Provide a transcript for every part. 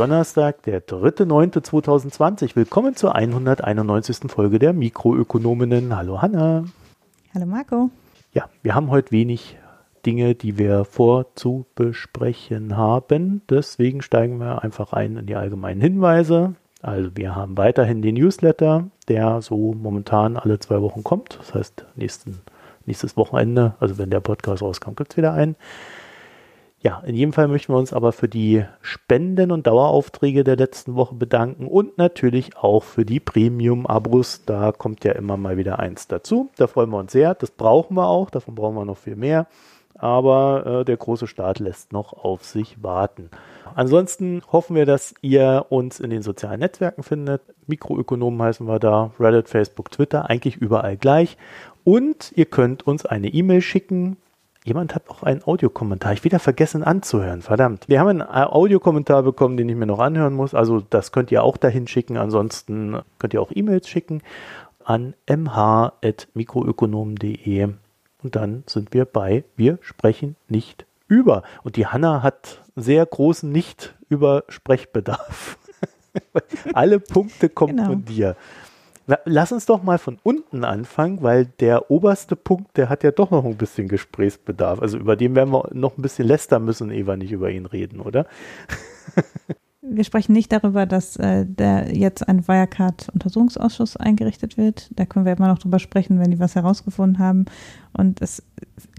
Donnerstag, der 3.9.2020. Willkommen zur 191. Folge der Mikroökonominnen. Hallo Hanna. Hallo Marco. Ja, wir haben heute wenig Dinge, die wir vorzubesprechen haben. Deswegen steigen wir einfach ein in die allgemeinen Hinweise. Also wir haben weiterhin den Newsletter, der so momentan alle zwei Wochen kommt. Das heißt, nächsten, nächstes Wochenende, also wenn der Podcast rauskommt, gibt es wieder einen. Ja, in jedem Fall möchten wir uns aber für die Spenden und Daueraufträge der letzten Woche bedanken und natürlich auch für die Premium-Abos. Da kommt ja immer mal wieder eins dazu. Da freuen wir uns sehr. Das brauchen wir auch. Davon brauchen wir noch viel mehr. Aber äh, der große Start lässt noch auf sich warten. Ansonsten hoffen wir, dass ihr uns in den sozialen Netzwerken findet. Mikroökonomen heißen wir da, Reddit, Facebook, Twitter, eigentlich überall gleich. Und ihr könnt uns eine E-Mail schicken Jemand hat auch einen Audiokommentar. Ich wieder vergessen anzuhören. Verdammt. Wir haben einen Audiokommentar bekommen, den ich mir noch anhören muss. Also das könnt ihr auch dahin schicken. Ansonsten könnt ihr auch E-Mails schicken an mh.mikroökonomen.de. Und dann sind wir bei Wir sprechen nicht über. Und die Hanna hat sehr großen Nicht-Über-Sprechbedarf. Alle Punkte kommen genau. von dir. Lass uns doch mal von unten anfangen, weil der oberste Punkt, der hat ja doch noch ein bisschen Gesprächsbedarf. Also über den werden wir noch ein bisschen lästern müssen, Eva, nicht über ihn reden, oder? Wir sprechen nicht darüber, dass äh, der jetzt ein Wirecard-Untersuchungsausschuss eingerichtet wird. Da können wir immer noch drüber sprechen, wenn die was herausgefunden haben. Und es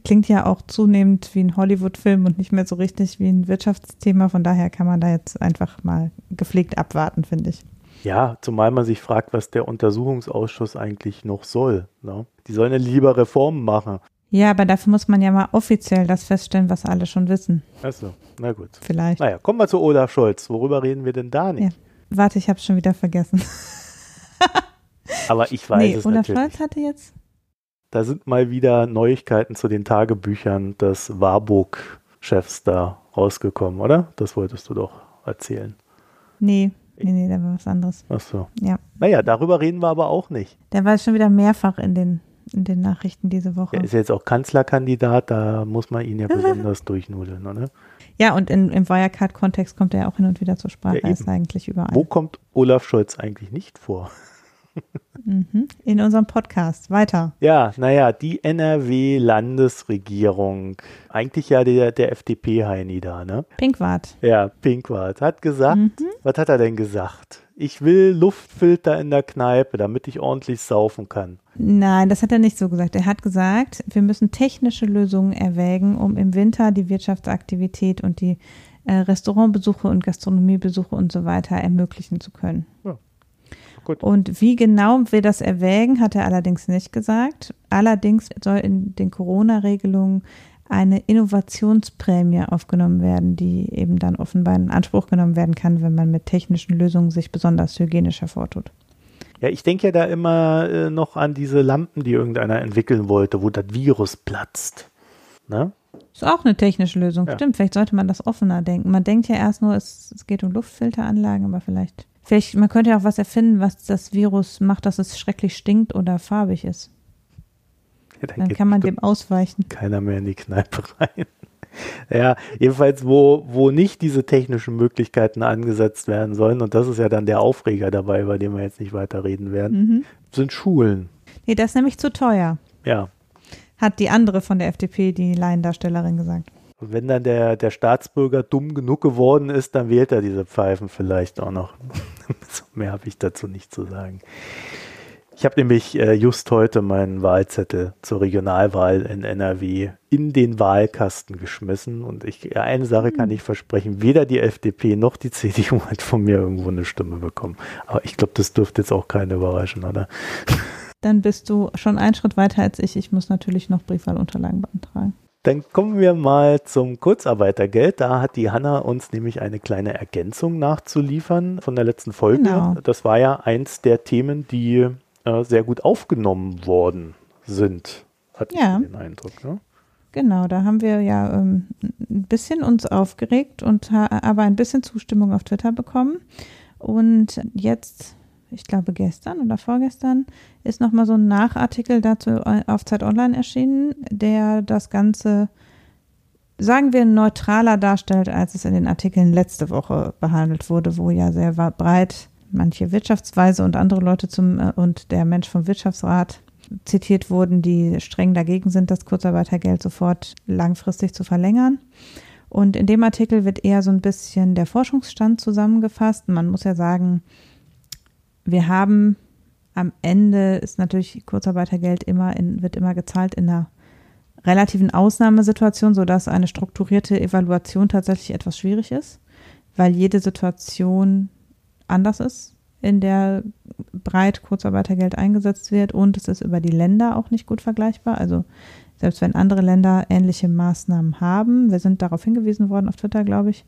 klingt ja auch zunehmend wie ein Hollywood-Film und nicht mehr so richtig wie ein Wirtschaftsthema. Von daher kann man da jetzt einfach mal gepflegt abwarten, finde ich. Ja, zumal man sich fragt, was der Untersuchungsausschuss eigentlich noch soll. Ne? Die sollen ja lieber Reformen machen. Ja, aber dafür muss man ja mal offiziell das feststellen, was alle schon wissen. Achso, na gut. Vielleicht. Naja, kommen wir zu Olaf Scholz. Worüber reden wir denn da nicht? Ja. Warte, ich habe es schon wieder vergessen. aber ich weiß nee, es Olaf natürlich. Olaf Scholz hatte jetzt? Da sind mal wieder Neuigkeiten zu den Tagebüchern des Warburg-Chefs da rausgekommen, oder? Das wolltest du doch erzählen. Nee, Nee, nee, da war was anderes. Ach so. Ja. Naja, darüber reden wir aber auch nicht. Der war schon wieder mehrfach in den, in den Nachrichten diese Woche. Er ist jetzt auch Kanzlerkandidat, da muss man ihn ja besonders durchnudeln, oder? Ja, und in, im Wirecard-Kontext kommt er auch hin und wieder zur Sprache. Ja, ist eigentlich überall. Wo kommt Olaf Scholz eigentlich nicht vor? Mhm. In unserem Podcast. Weiter. Ja, naja, die NRW-Landesregierung, eigentlich ja der, der FDP-Heini da, ne? Pinkwart. Ja, Pinkwart, hat gesagt, mhm. was hat er denn gesagt? Ich will Luftfilter in der Kneipe, damit ich ordentlich saufen kann. Nein, das hat er nicht so gesagt. Er hat gesagt, wir müssen technische Lösungen erwägen, um im Winter die Wirtschaftsaktivität und die äh, Restaurantbesuche und Gastronomiebesuche und so weiter ermöglichen zu können. Ja. Gut. Und wie genau wir das erwägen, hat er allerdings nicht gesagt. Allerdings soll in den Corona-Regelungen eine Innovationsprämie aufgenommen werden, die eben dann offenbar in Anspruch genommen werden kann, wenn man mit technischen Lösungen sich besonders hygienisch hervortut. Ja, ich denke ja da immer äh, noch an diese Lampen, die irgendeiner entwickeln wollte, wo das Virus platzt. Ne? Ist auch eine technische Lösung. Ja. Stimmt, vielleicht sollte man das offener denken. Man denkt ja erst nur, es, es geht um Luftfilteranlagen, aber vielleicht Vielleicht, man könnte ja auch was erfinden, was das Virus macht, dass es schrecklich stinkt oder farbig ist. Ja, dann, dann kann man dem ausweichen. Keiner mehr in die Kneipe rein. Ja, jedenfalls, wo, wo nicht diese technischen Möglichkeiten angesetzt werden sollen, und das ist ja dann der Aufreger dabei, über den wir jetzt nicht weiter reden werden, mhm. sind Schulen. Nee, das ist nämlich zu teuer. Ja. Hat die andere von der FDP, die Laiendarstellerin, gesagt. Und wenn dann der, der Staatsbürger dumm genug geworden ist, dann wählt er diese Pfeifen vielleicht auch noch. Mehr habe ich dazu nicht zu sagen. Ich habe nämlich äh, just heute meinen Wahlzettel zur Regionalwahl in NRW in den Wahlkasten geschmissen. Und ich, eine Sache kann hm. ich versprechen, weder die FDP noch die CDU hat von mir irgendwo eine Stimme bekommen. Aber ich glaube, das dürfte jetzt auch keine überraschen, oder? Dann bist du schon einen Schritt weiter als ich. Ich muss natürlich noch Briefwahlunterlagen beantragen. Dann kommen wir mal zum Kurzarbeitergeld. Da hat die Hanna uns nämlich eine kleine Ergänzung nachzuliefern von der letzten Folge. Genau. Das war ja eins der Themen, die äh, sehr gut aufgenommen worden sind, hatte ja. ich den Eindruck. Ne? Genau, da haben wir ja ähm, ein bisschen uns aufgeregt und aber ein bisschen Zustimmung auf Twitter bekommen. Und jetzt ich glaube gestern oder vorgestern, ist nochmal so ein Nachartikel dazu auf Zeit Online erschienen, der das Ganze sagen wir, neutraler darstellt, als es in den Artikeln letzte Woche behandelt wurde, wo ja sehr breit manche Wirtschaftsweise und andere Leute zum äh, und der Mensch vom Wirtschaftsrat zitiert wurden, die streng dagegen sind, das Kurzarbeitergeld sofort langfristig zu verlängern. Und in dem Artikel wird eher so ein bisschen der Forschungsstand zusammengefasst. Man muss ja sagen, wir haben am Ende ist natürlich Kurzarbeitergeld immer in, wird immer gezahlt in einer relativen Ausnahmesituation, sodass eine strukturierte Evaluation tatsächlich etwas schwierig ist, weil jede Situation anders ist, in der breit Kurzarbeitergeld eingesetzt wird und es ist über die Länder auch nicht gut vergleichbar. Also selbst wenn andere Länder ähnliche Maßnahmen haben, wir sind darauf hingewiesen worden auf Twitter, glaube ich,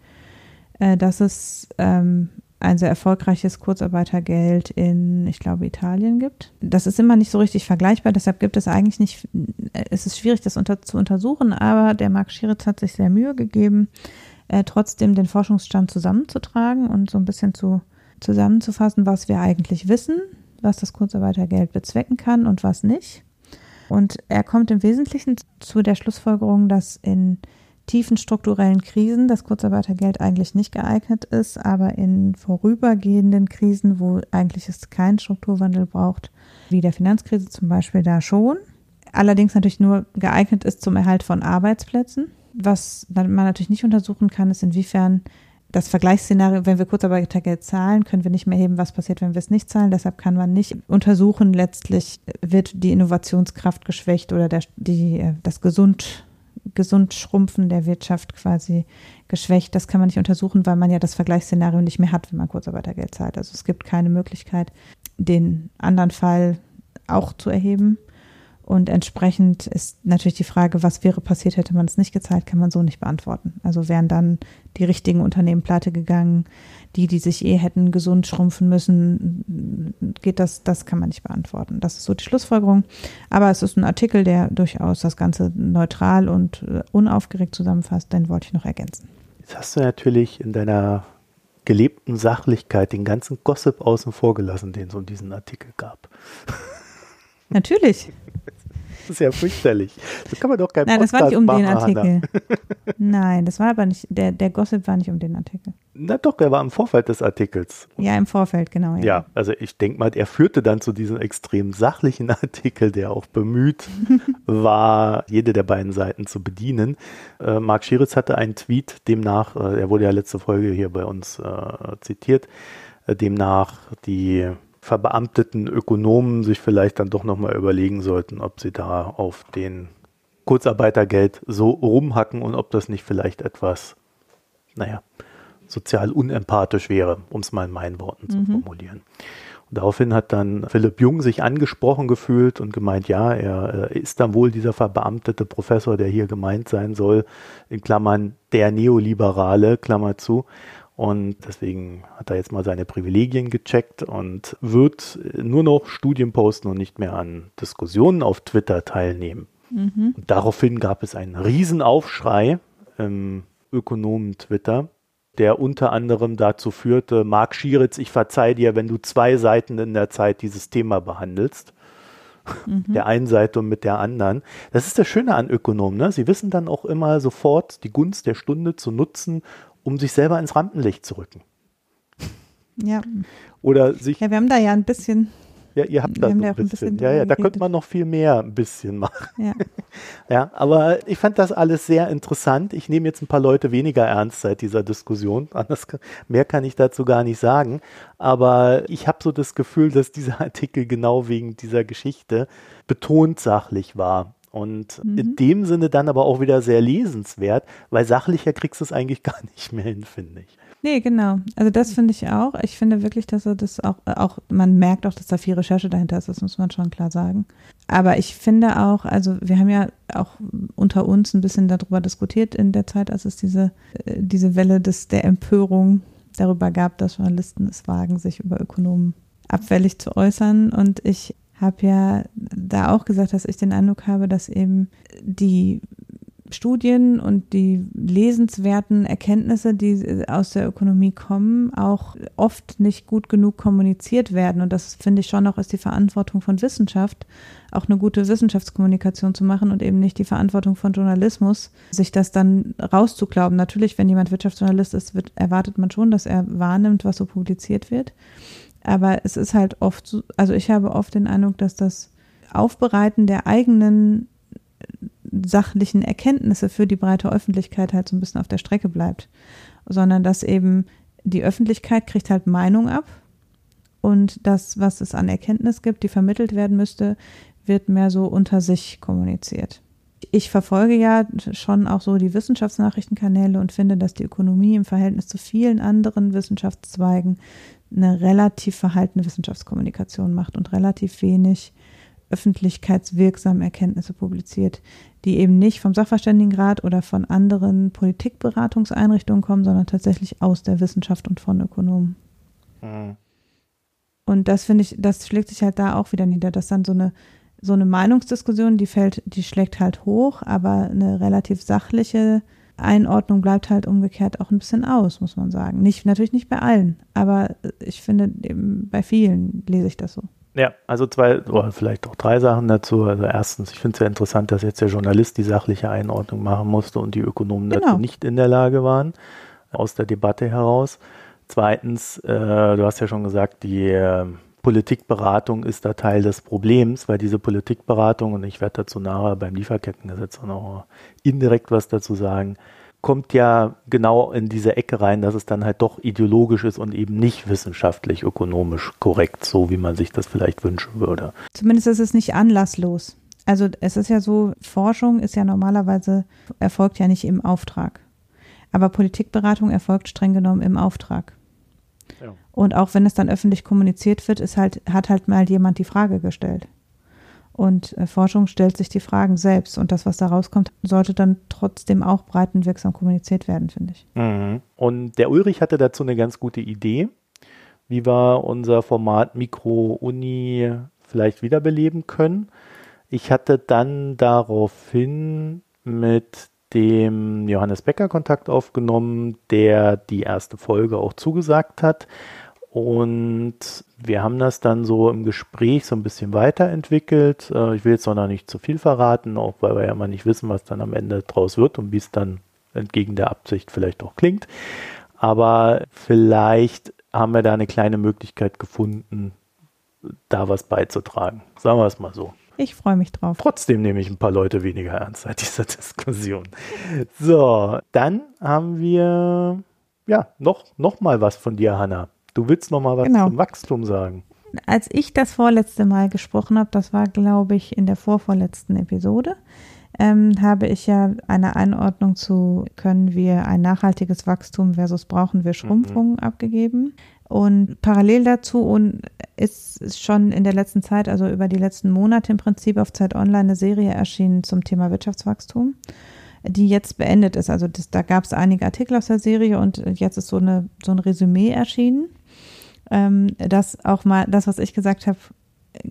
äh, dass es ähm, ein sehr erfolgreiches Kurzarbeitergeld in, ich glaube, Italien gibt. Das ist immer nicht so richtig vergleichbar, deshalb gibt es eigentlich nicht, es ist schwierig, das unter, zu untersuchen, aber der Marc Schieritz hat sich sehr Mühe gegeben, äh, trotzdem den Forschungsstand zusammenzutragen und so ein bisschen zu zusammenzufassen, was wir eigentlich wissen, was das Kurzarbeitergeld bezwecken kann und was nicht. Und er kommt im Wesentlichen zu der Schlussfolgerung, dass in tiefen strukturellen Krisen das Kurzarbeitergeld eigentlich nicht geeignet ist, aber in vorübergehenden Krisen, wo eigentlich es keinen Strukturwandel braucht, wie der Finanzkrise zum Beispiel, da schon. Allerdings natürlich nur geeignet ist zum Erhalt von Arbeitsplätzen. Was man natürlich nicht untersuchen kann, ist, inwiefern das Vergleichsszenario, wenn wir Kurzarbeitergeld zahlen, können wir nicht mehr heben, was passiert, wenn wir es nicht zahlen. Deshalb kann man nicht untersuchen, letztlich wird die Innovationskraft geschwächt oder der, die, äh, das Gesund gesund Schrumpfen der Wirtschaft quasi geschwächt. Das kann man nicht untersuchen, weil man ja das Vergleichsszenario nicht mehr hat, wenn man Kurzarbeitergeld zahlt. Also es gibt keine Möglichkeit, den anderen Fall auch zu erheben. Und entsprechend ist natürlich die Frage, was wäre passiert, hätte man es nicht gezahlt, kann man so nicht beantworten. Also wären dann die richtigen Unternehmen pleite gegangen, die, die sich eh hätten gesund schrumpfen müssen, geht das, das kann man nicht beantworten. Das ist so die Schlussfolgerung. Aber es ist ein Artikel, der durchaus das Ganze neutral und äh, unaufgeregt zusammenfasst, den wollte ich noch ergänzen. Jetzt hast du natürlich in deiner gelebten Sachlichkeit den ganzen Gossip außen vor gelassen, den es um diesen Artikel gab. Natürlich. Das ist ja fürchterlich. Das kann man doch kein Nein, Podcast das war nicht um machen, den Artikel. Hanna. Nein, das war aber nicht, der, der Gossip war nicht um den Artikel. Na doch, er war im Vorfeld des Artikels. Ja, im Vorfeld, genau. Ja, Ja, also ich denke mal, er führte dann zu diesem extrem sachlichen Artikel, der auch bemüht war, jede der beiden Seiten zu bedienen. Äh, Marc Schieritz hatte einen Tweet, demnach, äh, er wurde ja letzte Folge hier bei uns äh, zitiert, äh, demnach die verbeamteten Ökonomen sich vielleicht dann doch nochmal überlegen sollten, ob sie da auf den Kurzarbeitergeld so rumhacken und ob das nicht vielleicht etwas, naja, sozial unempathisch wäre, um es mal in meinen Worten zu formulieren. Und daraufhin hat dann Philipp Jung sich angesprochen gefühlt und gemeint, ja, er äh, ist dann wohl dieser verbeamtete Professor, der hier gemeint sein soll, in Klammern der Neoliberale, Klammer zu. Und deswegen hat er jetzt mal seine Privilegien gecheckt und wird nur noch Studien posten und nicht mehr an Diskussionen auf Twitter teilnehmen. Und daraufhin gab es einen Riesenaufschrei im Ökonomen-Twitter, der unter anderem dazu führte, Marc Schieritz, ich verzeih dir, wenn du zwei Seiten in der Zeit dieses Thema behandelst. Der einen Seite und mit der anderen. Das ist das Schöne an Ökonomen. Ne? Sie wissen dann auch immer sofort die Gunst der Stunde zu nutzen, um sich selber ins Rampenlicht zu rücken. ja. Oder sich, Ja, wir haben da ja ein bisschen, ja, ihr habt da so ein bisschen, bisschen ja, ja, da könnte man noch viel mehr ein bisschen machen. ja. Ja, aber ich fand das alles sehr interessant. Ich nehme jetzt ein paar Leute weniger ernst seit dieser Diskussion. Anders, mehr kann ich dazu gar nicht sagen. Aber ich habe so das Gefühl, dass dieser Artikel genau wegen dieser Geschichte betont sachlich war. Und in dem Sinne dann aber auch wieder sehr lesenswert, weil sachlicher kriegst du es eigentlich gar nicht mehr hin, finde ich. Nee, genau. Also das finde ich auch. Ich finde wirklich, dass er das auch, äh, auch, man merkt auch, dass da viel Recherche dahinter ist, das muss man schon klar sagen. Aber ich finde auch, also wir haben ja auch unter uns ein bisschen darüber diskutiert in der Zeit, als es diese, äh, diese Welle des, der Empörung darüber gab, dass Journalisten es wagen, sich über Ökonomen abfällig zu äußern. Und ich habe ja da auch gesagt, dass ich den Eindruck habe, dass eben die Studien und die lesenswerten Erkenntnisse, die aus der Ökonomie kommen, auch oft nicht gut genug kommuniziert werden. Und das finde ich schon auch ist die Verantwortung von Wissenschaft, auch eine gute Wissenschaftskommunikation zu machen und eben nicht die Verantwortung von Journalismus, sich das dann rauszuglauben. Natürlich, wenn jemand Wirtschaftsjournalist ist, wird, erwartet man schon, dass er wahrnimmt, was so publiziert wird. Aber es ist halt oft so, also ich habe oft den Eindruck, dass das Aufbereiten der eigenen sachlichen Erkenntnisse für die breite Öffentlichkeit halt so ein bisschen auf der Strecke bleibt, sondern dass eben die Öffentlichkeit kriegt halt Meinung ab und das, was es an Erkenntnis gibt, die vermittelt werden müsste, wird mehr so unter sich kommuniziert. Ich verfolge ja schon auch so die Wissenschaftsnachrichtenkanäle und finde, dass die Ökonomie im Verhältnis zu vielen anderen Wissenschaftszweigen eine relativ verhaltene Wissenschaftskommunikation macht und relativ wenig öffentlichkeitswirksame Erkenntnisse publiziert, die eben nicht vom Sachverständigenrat oder von anderen Politikberatungseinrichtungen kommen, sondern tatsächlich aus der Wissenschaft und von Ökonomen. Mhm. Und das finde ich, das schlägt sich halt da auch wieder nieder, dass dann so eine so eine Meinungsdiskussion, die fällt, die schlägt halt hoch, aber eine relativ sachliche Einordnung bleibt halt umgekehrt auch ein bisschen aus, muss man sagen. Nicht, natürlich nicht bei allen, aber ich finde, bei vielen lese ich das so. Ja, also zwei oder vielleicht auch drei Sachen dazu. Also erstens, ich finde es sehr interessant, dass jetzt der Journalist die sachliche Einordnung machen musste und die Ökonomen genau. dazu nicht in der Lage waren, aus der Debatte heraus. Zweitens, äh, du hast ja schon gesagt, die äh, Politikberatung ist da Teil des Problems, weil diese Politikberatung, und ich werde dazu nachher beim Lieferkettengesetz auch noch indirekt was dazu sagen, kommt ja genau in diese Ecke rein, dass es dann halt doch ideologisch ist und eben nicht wissenschaftlich, ökonomisch korrekt, so wie man sich das vielleicht wünschen würde. Zumindest ist es nicht anlasslos. Also es ist ja so, Forschung ist ja normalerweise, erfolgt ja nicht im Auftrag. Aber Politikberatung erfolgt streng genommen im Auftrag. Ja. Und auch wenn es dann öffentlich kommuniziert wird, ist halt, hat halt mal jemand die Frage gestellt. Und äh, Forschung stellt sich die Fragen selbst. Und das, was da rauskommt, sollte dann trotzdem auch breitenwirksam kommuniziert werden, finde ich. Mhm. Und der Ulrich hatte dazu eine ganz gute Idee, wie wir unser Format Mikro-Uni vielleicht wiederbeleben können. Ich hatte dann daraufhin mit dem Johannes Becker Kontakt aufgenommen, der die erste Folge auch zugesagt hat. Und wir haben das dann so im Gespräch so ein bisschen weiterentwickelt. Äh, ich will jetzt noch nicht zu viel verraten, auch weil wir ja mal nicht wissen, was dann am Ende draus wird und wie es dann entgegen der Absicht vielleicht auch klingt. Aber vielleicht haben wir da eine kleine Möglichkeit gefunden, da was beizutragen. Sagen wir es mal so. Ich freue mich drauf. Trotzdem nehme ich ein paar Leute weniger ernst seit dieser Diskussion. So, dann haben wir ja noch, noch mal was von dir, Hanna. Du willst noch mal was genau. zum Wachstum sagen. Als ich das vorletzte Mal gesprochen habe, das war, glaube ich, in der vorvorletzten Episode, ähm, habe ich ja eine Einordnung zu, können wir ein nachhaltiges Wachstum versus brauchen wir Schrumpfung mhm. abgegeben. Und parallel dazu und ist schon in der letzten Zeit, also über die letzten Monate im Prinzip auf Zeit Online eine Serie erschienen zum Thema Wirtschaftswachstum die jetzt beendet ist. Also das, da gab es einige Artikel aus der Serie und jetzt ist so, eine, so ein Resümee erschienen ähm, das auch mal, das, was ich gesagt habe,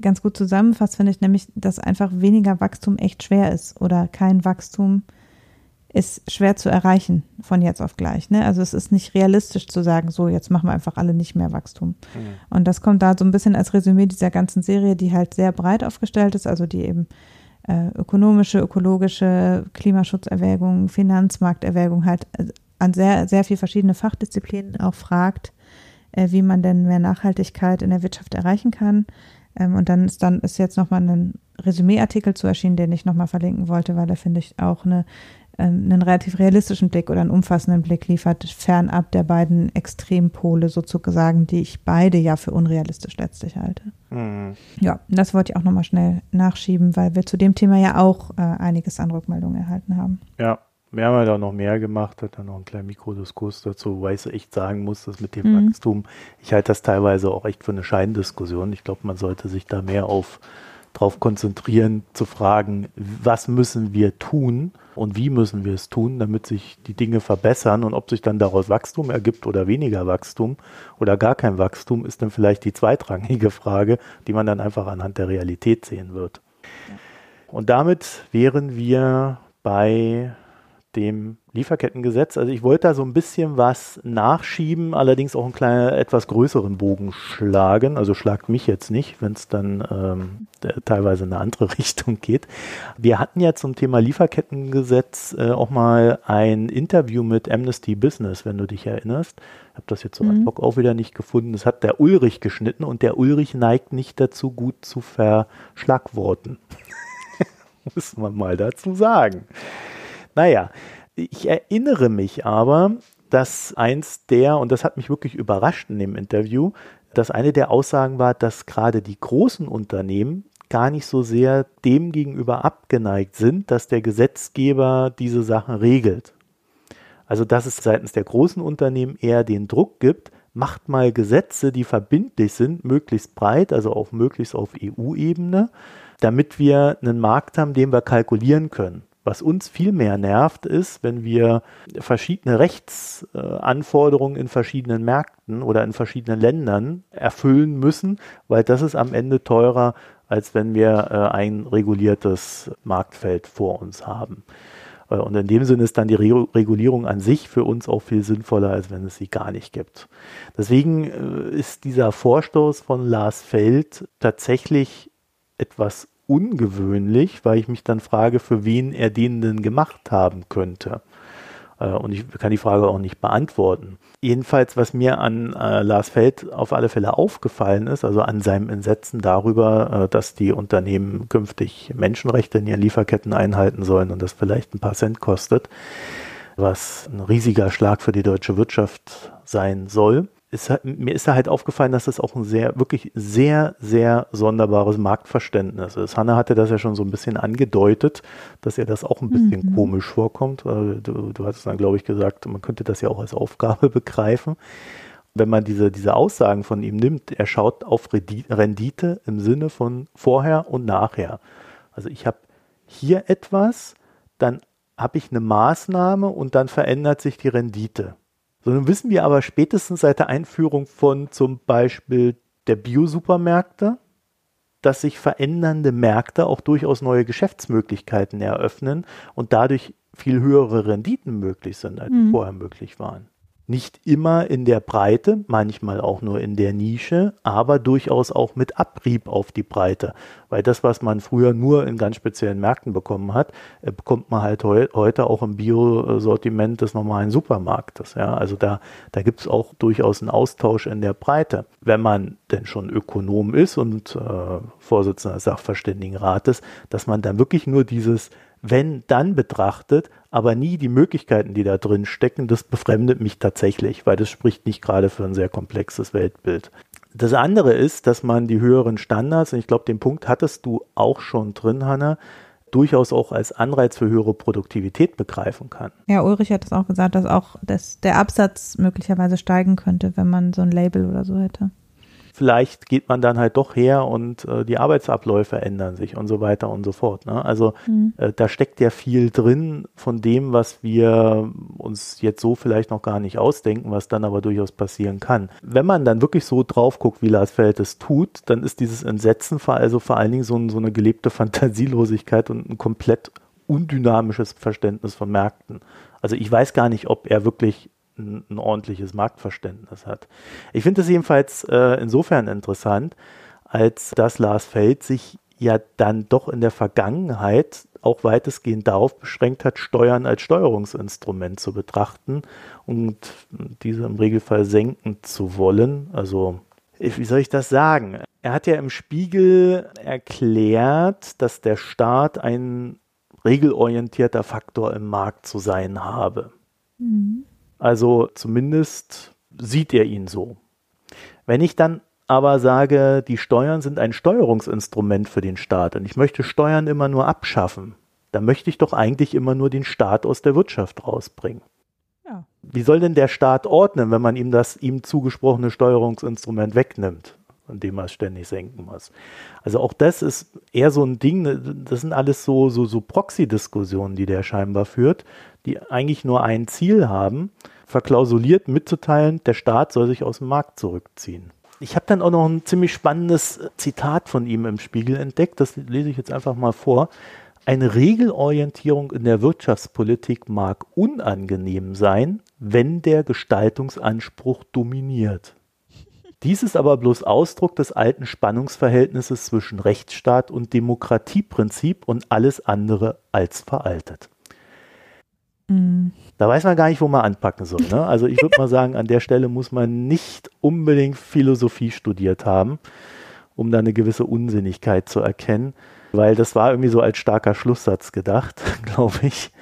ganz gut zusammenfasst, finde ich, nämlich, dass einfach weniger Wachstum echt schwer ist oder kein Wachstum ist schwer zu erreichen von jetzt auf gleich. Ne? Also es ist nicht realistisch zu sagen, so jetzt machen wir einfach alle nicht mehr Wachstum. Mhm. Und das kommt da so ein bisschen als Resümee dieser ganzen Serie, die halt sehr breit aufgestellt ist, also die eben äh, ökonomische, ökologische, Klimaschutzerwägungen, Finanzmarkterwägungen halt äh, an sehr, sehr viel verschiedene Fachdisziplinen auch fragt, äh, wie man denn mehr Nachhaltigkeit in der Wirtschaft erreichen kann. Ähm, und dann ist dann ist jetzt nochmal ein Resümee-Artikel zu erschienen, den ich nochmal verlinken wollte, weil er, finde ich, auch eine, einen relativ realistischen Blick oder einen umfassenden Blick liefert, fernab der beiden Extrempole sozusagen, die ich beide ja für unrealistisch letztlich halte. Mhm. Ja, das wollte ich auch nochmal schnell nachschieben, weil wir zu dem Thema ja auch äh, einiges an Rückmeldungen erhalten haben. Ja, wir haben ja da noch mehr gemacht, hat dann noch einen kleinen Mikrodiskurs dazu, weil ich echt sagen muss, dass mit dem mhm. Wachstum, ich halte das teilweise auch echt für eine Scheindiskussion. Ich glaube, man sollte sich da mehr auf darauf konzentrieren, zu fragen, was müssen wir tun und wie müssen wir es tun, damit sich die Dinge verbessern und ob sich dann daraus Wachstum ergibt oder weniger Wachstum oder gar kein Wachstum, ist dann vielleicht die zweitrangige Frage, die man dann einfach anhand der Realität sehen wird. Und damit wären wir bei dem Lieferkettengesetz. Also ich wollte da so ein bisschen was nachschieben, allerdings auch einen kleinen, etwas größeren Bogen schlagen. Also schlagt mich jetzt nicht, wenn es dann ähm, teilweise in eine andere Richtung geht. Wir hatten ja zum Thema Lieferkettengesetz äh, auch mal ein Interview mit Amnesty Business, wenn du dich erinnerst. Ich habe das jetzt so mhm. ad hoc auch wieder nicht gefunden. Das hat der Ulrich geschnitten und der Ulrich neigt nicht dazu, gut zu verschlagworten. Muss man mal dazu sagen. Naja, ich erinnere mich aber, dass eins der, und das hat mich wirklich überrascht in dem Interview, dass eine der Aussagen war, dass gerade die großen Unternehmen gar nicht so sehr dem gegenüber abgeneigt sind, dass der Gesetzgeber diese Sachen regelt. Also dass es seitens der großen Unternehmen eher den Druck gibt, macht mal Gesetze, die verbindlich sind, möglichst breit, also auch möglichst auf EU-Ebene, damit wir einen Markt haben, den wir kalkulieren können. Was uns viel mehr nervt, ist, wenn wir verschiedene Rechtsanforderungen in verschiedenen Märkten oder in verschiedenen Ländern erfüllen müssen, weil das ist am Ende teurer, als wenn wir äh, ein reguliertes Marktfeld vor uns haben. Äh, und in dem Sinne ist dann die Regulierung an sich für uns auch viel sinnvoller, als wenn es sie gar nicht gibt. Deswegen äh, ist dieser Vorstoß von Lars Feld tatsächlich etwas ungewöhnlich, weil ich mich dann frage, für wen er den denn gemacht haben könnte. Äh, und ich kann die Frage auch nicht beantworten. Jedenfalls, was mir an äh, Lars Feld auf alle Fälle aufgefallen ist, also an seinem Entsetzen darüber, äh, dass die Unternehmen künftig Menschenrechte in ihren Lieferketten einhalten sollen und das vielleicht ein paar Cent kostet, was ein riesiger Schlag für die deutsche Wirtschaft sein soll ist, mir ist da halt aufgefallen, dass das auch ein sehr, wirklich sehr, sehr sonderbares Marktverständnis ist. Hanna hatte das ja schon so ein bisschen angedeutet, dass ihr das auch ein bisschen mhm. komisch vorkommt. Also du, du hast dann, glaube ich, gesagt, man könnte das ja auch als Aufgabe begreifen. Wenn man diese, diese Aussagen von ihm nimmt, er schaut auf Rendite im Sinne von vorher und nachher. Also ich habe hier etwas, dann habe ich eine Maßnahme und dann verändert sich die Rendite. So, nun wissen wir aber spätestens seit der Einführung von zum Beispiel der Bio-Supermärkte, dass sich verändernde Märkte auch durchaus neue Geschäftsmöglichkeiten eröffnen und dadurch viel höhere Renditen möglich sind, als mhm. vorher möglich waren. Nicht immer in der Breite, manchmal auch nur in der Nische, aber durchaus auch mit Abrieb auf die Breite. Weil das, was man früher nur in ganz speziellen Märkten bekommen hat, äh, bekommt man halt heu heute auch im Biosortiment des normalen Supermarktes. Ja? Also da, da gibt es auch durchaus einen Austausch in der Breite. Wenn man denn schon Ökonom ist und äh, Vorsitzender des Sachverständigenrates, dass man dann wirklich nur dieses wenn dann betrachtet, aber nie die Möglichkeiten, die da drin stecken, das befremdet mich tatsächlich, weil das spricht nicht gerade für ein sehr komplexes Weltbild. Das andere ist, dass man die höheren Standards, und ich glaube, den Punkt hattest du auch schon drin, Hanna, durchaus auch als Anreiz für höhere Produktivität begreifen kann. Ja, Ulrich hat es auch gesagt, dass auch das, der Absatz möglicherweise steigen könnte, wenn man so ein Label oder so hätte vielleicht geht man dann halt doch her und äh, die Arbeitsabläufe ändern sich und so weiter und so fort. Ne? Also mhm. äh, da steckt ja viel drin von dem, was wir uns jetzt so vielleicht noch gar nicht ausdenken, was dann aber durchaus passieren kann. Wenn man dann wirklich so drauf guckt, wie Lars Feld es tut, dann ist dieses Entsetzen also vor allen Dingen so, so eine gelebte Fantasielosigkeit und ein komplett undynamisches Verständnis von Märkten. Also ich weiß gar nicht, ob er wirklich ein, ein ordentliches Marktverständnis hat. Ich finde es jedenfalls äh, insofern interessant, als dass Lars Feld sich ja dann doch in der Vergangenheit auch weitestgehend darauf beschränkt hat, Steuern als Steuerungsinstrument zu betrachten und diese im Regelfall senken zu wollen. Also, wie soll ich das sagen? Er hat ja im Spiegel erklärt, dass der Staat ein regelorientierter Faktor im Markt zu sein habe. Mhm. Also zumindest sieht er ihn so. Wenn ich dann aber sage, die Steuern sind ein Steuerungsinstrument für den Staat und ich möchte Steuern immer nur abschaffen, dann möchte ich doch eigentlich immer nur den Staat aus der Wirtschaft rausbringen. Ja. Wie soll denn der Staat ordnen, wenn man ihm das ihm zugesprochene Steuerungsinstrument wegnimmt, indem es ständig senken muss? Also auch das ist eher so ein Ding, das sind alles so, so, so Proxy-Diskussionen, die der scheinbar führt, die eigentlich nur ein Ziel haben, verklausuliert mitzuteilen, der Staat soll sich aus dem Markt zurückziehen. Ich habe dann auch noch ein ziemlich spannendes Zitat von ihm im Spiegel entdeckt, das lese ich jetzt einfach mal vor. Eine Regelorientierung in der Wirtschaftspolitik mag unangenehm sein, wenn der Gestaltungsanspruch dominiert. Dies ist aber bloß Ausdruck des alten Spannungsverhältnisses zwischen Rechtsstaat und Demokratieprinzip und alles andere als veraltet. Mhm. Da weiß man gar nicht, wo man anpacken soll. Ne? Also ich würde mal sagen, an der Stelle muss man nicht unbedingt Philosophie studiert haben, um da eine gewisse Unsinnigkeit zu erkennen, weil das war irgendwie so als starker Schlusssatz gedacht, glaube ich.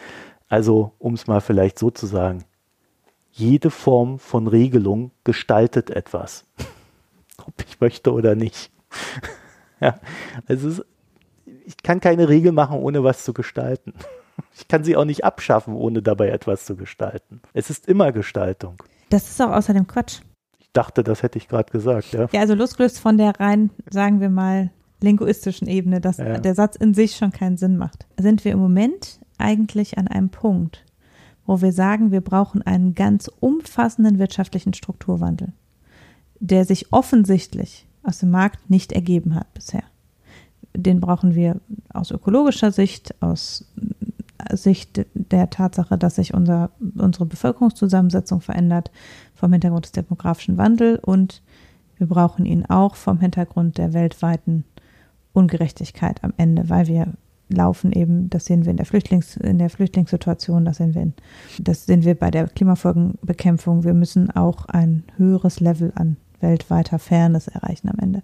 Also um es mal vielleicht so zu sagen, jede Form von Regelung gestaltet etwas, ob ich möchte oder nicht. ja, also es, ich kann keine Regel machen, ohne was zu gestalten. Ich kann sie auch nicht abschaffen, ohne dabei etwas zu gestalten. Es ist immer Gestaltung. Das ist auch außerdem Quatsch. Ich dachte, das hätte ich gerade gesagt, ja. Ja, also losgelöst von der rein, sagen wir mal, linguistischen Ebene, dass ja. der Satz in sich schon keinen Sinn macht. Sind wir im Moment eigentlich an einem Punkt, wo wir sagen, wir brauchen einen ganz umfassenden wirtschaftlichen Strukturwandel, der sich offensichtlich aus dem Markt nicht ergeben hat bisher. Den brauchen wir aus ökologischer Sicht, aus Sicht der Tatsache, dass sich unser, unsere Bevölkerungszusammensetzung verändert, vom Hintergrund des demografischen Wandels und wir brauchen ihn auch vom Hintergrund der weltweiten Ungerechtigkeit am Ende, weil wir laufen eben, das sehen wir in der, Flüchtlings, in der Flüchtlingssituation, das sehen wir, in, das sehen wir bei der Klimafolgenbekämpfung. Wir müssen auch ein höheres Level an weltweiter Fairness erreichen am Ende.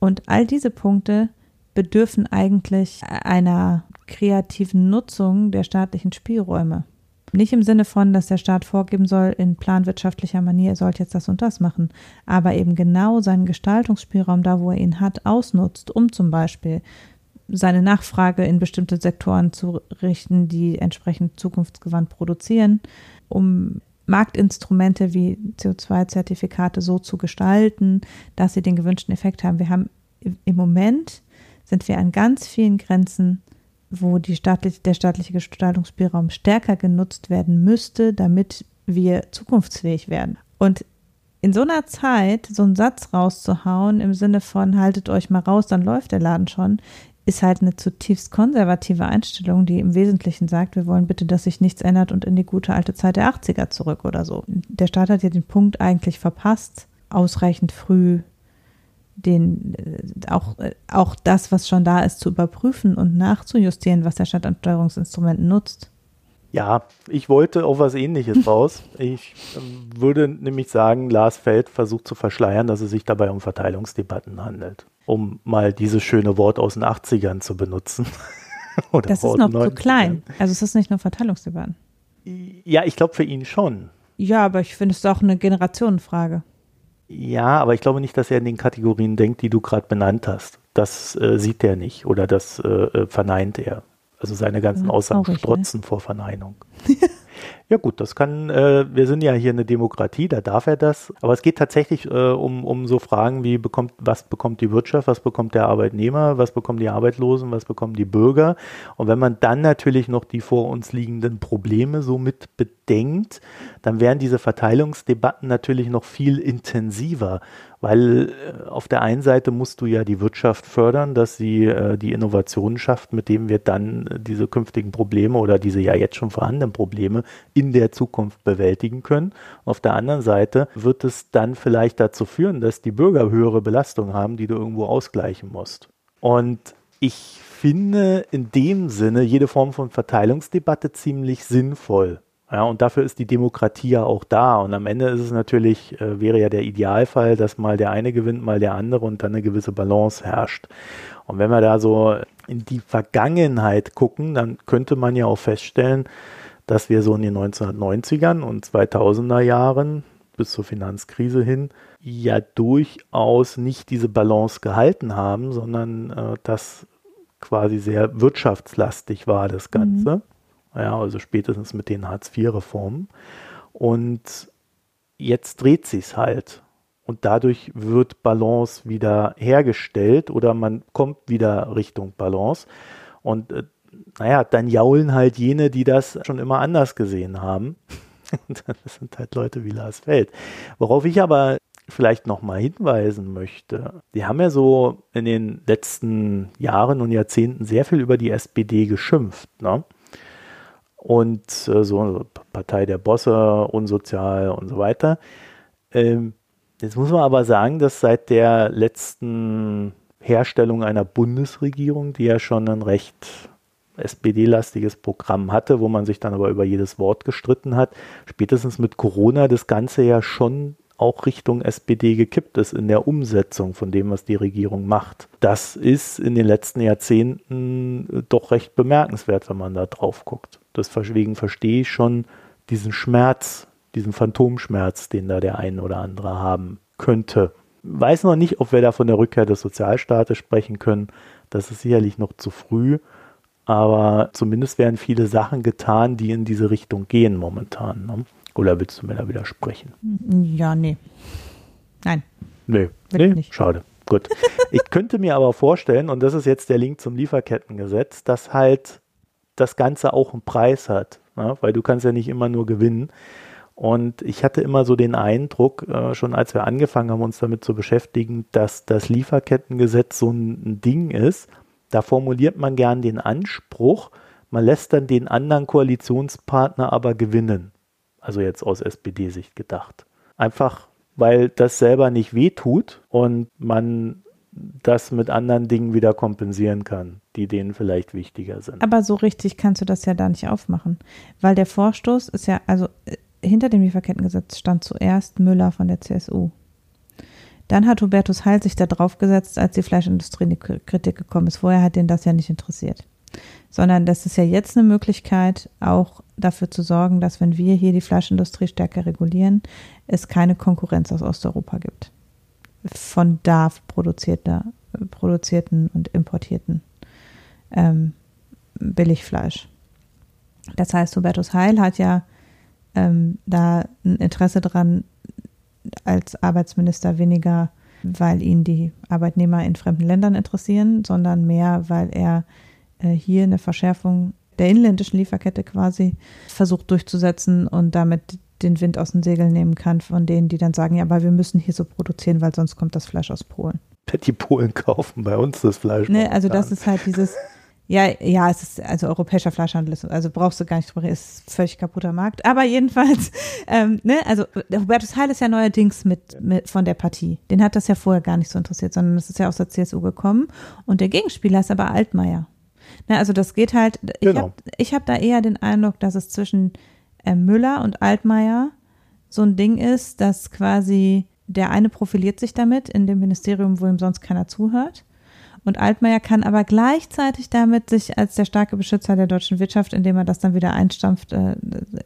Und all diese Punkte bedürfen eigentlich einer kreativen Nutzung der staatlichen Spielräume. Nicht im Sinne von, dass der Staat vorgeben soll, in planwirtschaftlicher Manier, er sollte jetzt das und das machen, aber eben genau seinen Gestaltungsspielraum da, wo er ihn hat, ausnutzt, um zum Beispiel seine Nachfrage in bestimmte Sektoren zu richten, die entsprechend zukunftsgewandt produzieren, um Marktinstrumente wie CO2-Zertifikate so zu gestalten, dass sie den gewünschten Effekt haben. Wir haben im Moment sind wir an ganz vielen Grenzen, wo die staatlich, der staatliche Gestaltungsspielraum stärker genutzt werden müsste, damit wir zukunftsfähig werden. Und in so einer Zeit so einen Satz rauszuhauen im Sinne von haltet euch mal raus, dann läuft der Laden schon, ist halt eine zutiefst konservative Einstellung, die im Wesentlichen sagt, wir wollen bitte, dass sich nichts ändert und in die gute alte Zeit der 80er zurück oder so. Der Staat hat ja den Punkt eigentlich verpasst, ausreichend früh den äh, auch, äh, auch das, was schon da ist, zu überprüfen und nachzujustieren, was der Staat an Steuerungsinstrumenten nutzt. Ja, ich wollte auf was ähnliches raus. Ich ähm, würde nämlich sagen, Lars Feld versucht zu verschleiern, dass es sich dabei um Verteilungsdebatten handelt um mal dieses schöne Wort aus den 80ern zu benutzen. Oder das ist noch zu klein. Also es ist nicht nur Verteilungsdebatten. Ja, ich glaube für ihn schon. Ja, aber ich finde es auch eine Generationenfrage. Ja, aber ich glaube nicht, dass er in den Kategorien denkt, die du gerade benannt hast. Das äh, sieht er nicht oder das äh, äh verneint er. Also seine ganzen Aussagen traurig, strotzen ne? vor Verneinung. Ja gut, das kann, äh, wir sind ja hier eine Demokratie, da darf er das. Aber es geht tatsächlich äh, um, um so Fragen wie, bekommt, was bekommt die Wirtschaft, was bekommt der Arbeitnehmer, was bekommen die Arbeitslosen, was bekommen die Bürger. Und wenn man dann natürlich noch die vor uns liegenden Probleme so mit bedenkt, dann wären diese Verteilungsdebatten natürlich noch viel intensiver weil äh, auf der einen Seite musst du ja die Wirtschaft fördern, dass sie äh, die Innovationen schafft, mit denen wir dann äh, diese künftigen Probleme oder diese ja jetzt schon vorhandenen Probleme in der Zukunft bewältigen können. auf der anderen Seite wird es dann vielleicht dazu führen, dass die Bürger höhere Belastungen haben, die du irgendwo ausgleichen musst. Und ich finde in dem Sinne jede Form von Verteilungsdebatte ziemlich sinnvoll. Ja, und dafür ist die Demokratie ja auch da. Und am Ende ist es natürlich, äh, wäre ja der Idealfall, dass mal der eine gewinnt, mal der andere und dann eine gewisse Balance herrscht. Und wenn wir da so in die Vergangenheit gucken, dann könnte man ja auch feststellen, dass wir so in den 1990ern und 2000er Jahren bis zur Finanzkrise hin ja durchaus nicht diese Balance gehalten haben, sondern äh, das quasi sehr wirtschaftslastig war, das Ganze. Mhm. Ja, also spätestens mit den Hartz-IV-Reformen. Und jetzt dreht sich halt. Und dadurch wird Balance wieder hergestellt oder man kommt wieder Richtung Balance. Und äh, naja, dann jaulen halt jene, die das schon immer anders gesehen haben. das sind halt Leute wie Lars Feld. Worauf ich aber vielleicht nochmal hinweisen möchte, die haben ja so in den letzten Jahren und Jahrzehnten sehr viel über die SPD geschimpft. Ne? Und äh, so Partei der Bosse, unsozial und so weiter. Ähm, jetzt muss man aber sagen, dass seit der letzten Herstellung einer Bundesregierung, die ja schon ein recht SPD-lastiges Programm hatte, wo man sich dann aber über jedes Wort gestritten hat, spätestens mit Corona das Ganze ja schon auch Richtung SPD gekippt ist in der Umsetzung von dem, was die Regierung macht. Das ist in den letzten Jahrzehnten doch recht bemerkenswert, wenn man da drauf guckt. Deswegen verstehe ich schon diesen Schmerz, diesen Phantomschmerz, den da der ein oder andere haben könnte. Weiß noch nicht, ob wir da von der Rückkehr des Sozialstaates sprechen können. Das ist sicherlich noch zu früh. Aber zumindest werden viele Sachen getan, die in diese Richtung gehen momentan. Ne? Oder willst du mir da widersprechen? Ja, nee. Nein. Nee, nee nicht. schade. Gut. ich könnte mir aber vorstellen, und das ist jetzt der Link zum Lieferkettengesetz, dass halt das Ganze auch einen Preis hat. Ne? Weil du kannst ja nicht immer nur gewinnen. Und ich hatte immer so den Eindruck, äh, schon als wir angefangen haben, uns damit zu beschäftigen, dass das Lieferkettengesetz so ein, ein Ding ist. Da formuliert man gern den Anspruch, man lässt dann den anderen Koalitionspartner aber gewinnen. Also jetzt aus SPD-Sicht gedacht. Einfach, weil das selber nicht wehtut und man das mit anderen Dingen wieder kompensieren kann, die denen vielleicht wichtiger sind. Aber so richtig kannst du das ja da nicht aufmachen, weil der Vorstoß ist ja, also äh, hinter dem Lieferkettengesetz stand zuerst Müller von der CSU. Dann hat Hubertus Heil sich da drauf gesetzt, als die Fleischindustrie in die Kritik gekommen ist. Vorher hat den das ja nicht interessiert sondern das ist ja jetzt eine Möglichkeit, auch dafür zu sorgen, dass wenn wir hier die Fleischindustrie stärker regulieren, es keine Konkurrenz aus Osteuropa gibt. Von da produzierter, produzierten und importierten ähm, Billigfleisch. Das heißt, Hubertus Heil hat ja ähm, da ein Interesse dran, als Arbeitsminister weniger, weil ihn die Arbeitnehmer in fremden Ländern interessieren, sondern mehr, weil er äh, hier eine Verschärfung der inländischen Lieferkette quasi versucht durchzusetzen und damit den Wind aus den Segeln nehmen kann von denen, die dann sagen, ja, aber wir müssen hier so produzieren, weil sonst kommt das Fleisch aus Polen. Die Polen kaufen bei uns das Fleisch. Ne, also das ist halt dieses, ja, ja, es ist also europäischer Fleischhandel, ist, also brauchst du gar nicht drüber reden, ist völlig kaputter Markt. Aber jedenfalls, ähm, ne, also Hubertus Heil ist ja neuerdings mit, mit von der Partie. Den hat das ja vorher gar nicht so interessiert, sondern das ist ja aus der CSU gekommen. Und der Gegenspieler ist aber Altmaier. Ne, also das geht halt, ich genau. habe hab da eher den Eindruck, dass es zwischen Müller und Altmaier so ein Ding ist, dass quasi der eine profiliert sich damit in dem Ministerium, wo ihm sonst keiner zuhört. Und Altmaier kann aber gleichzeitig damit sich als der starke Beschützer der deutschen Wirtschaft, indem er das dann wieder einstampft, äh,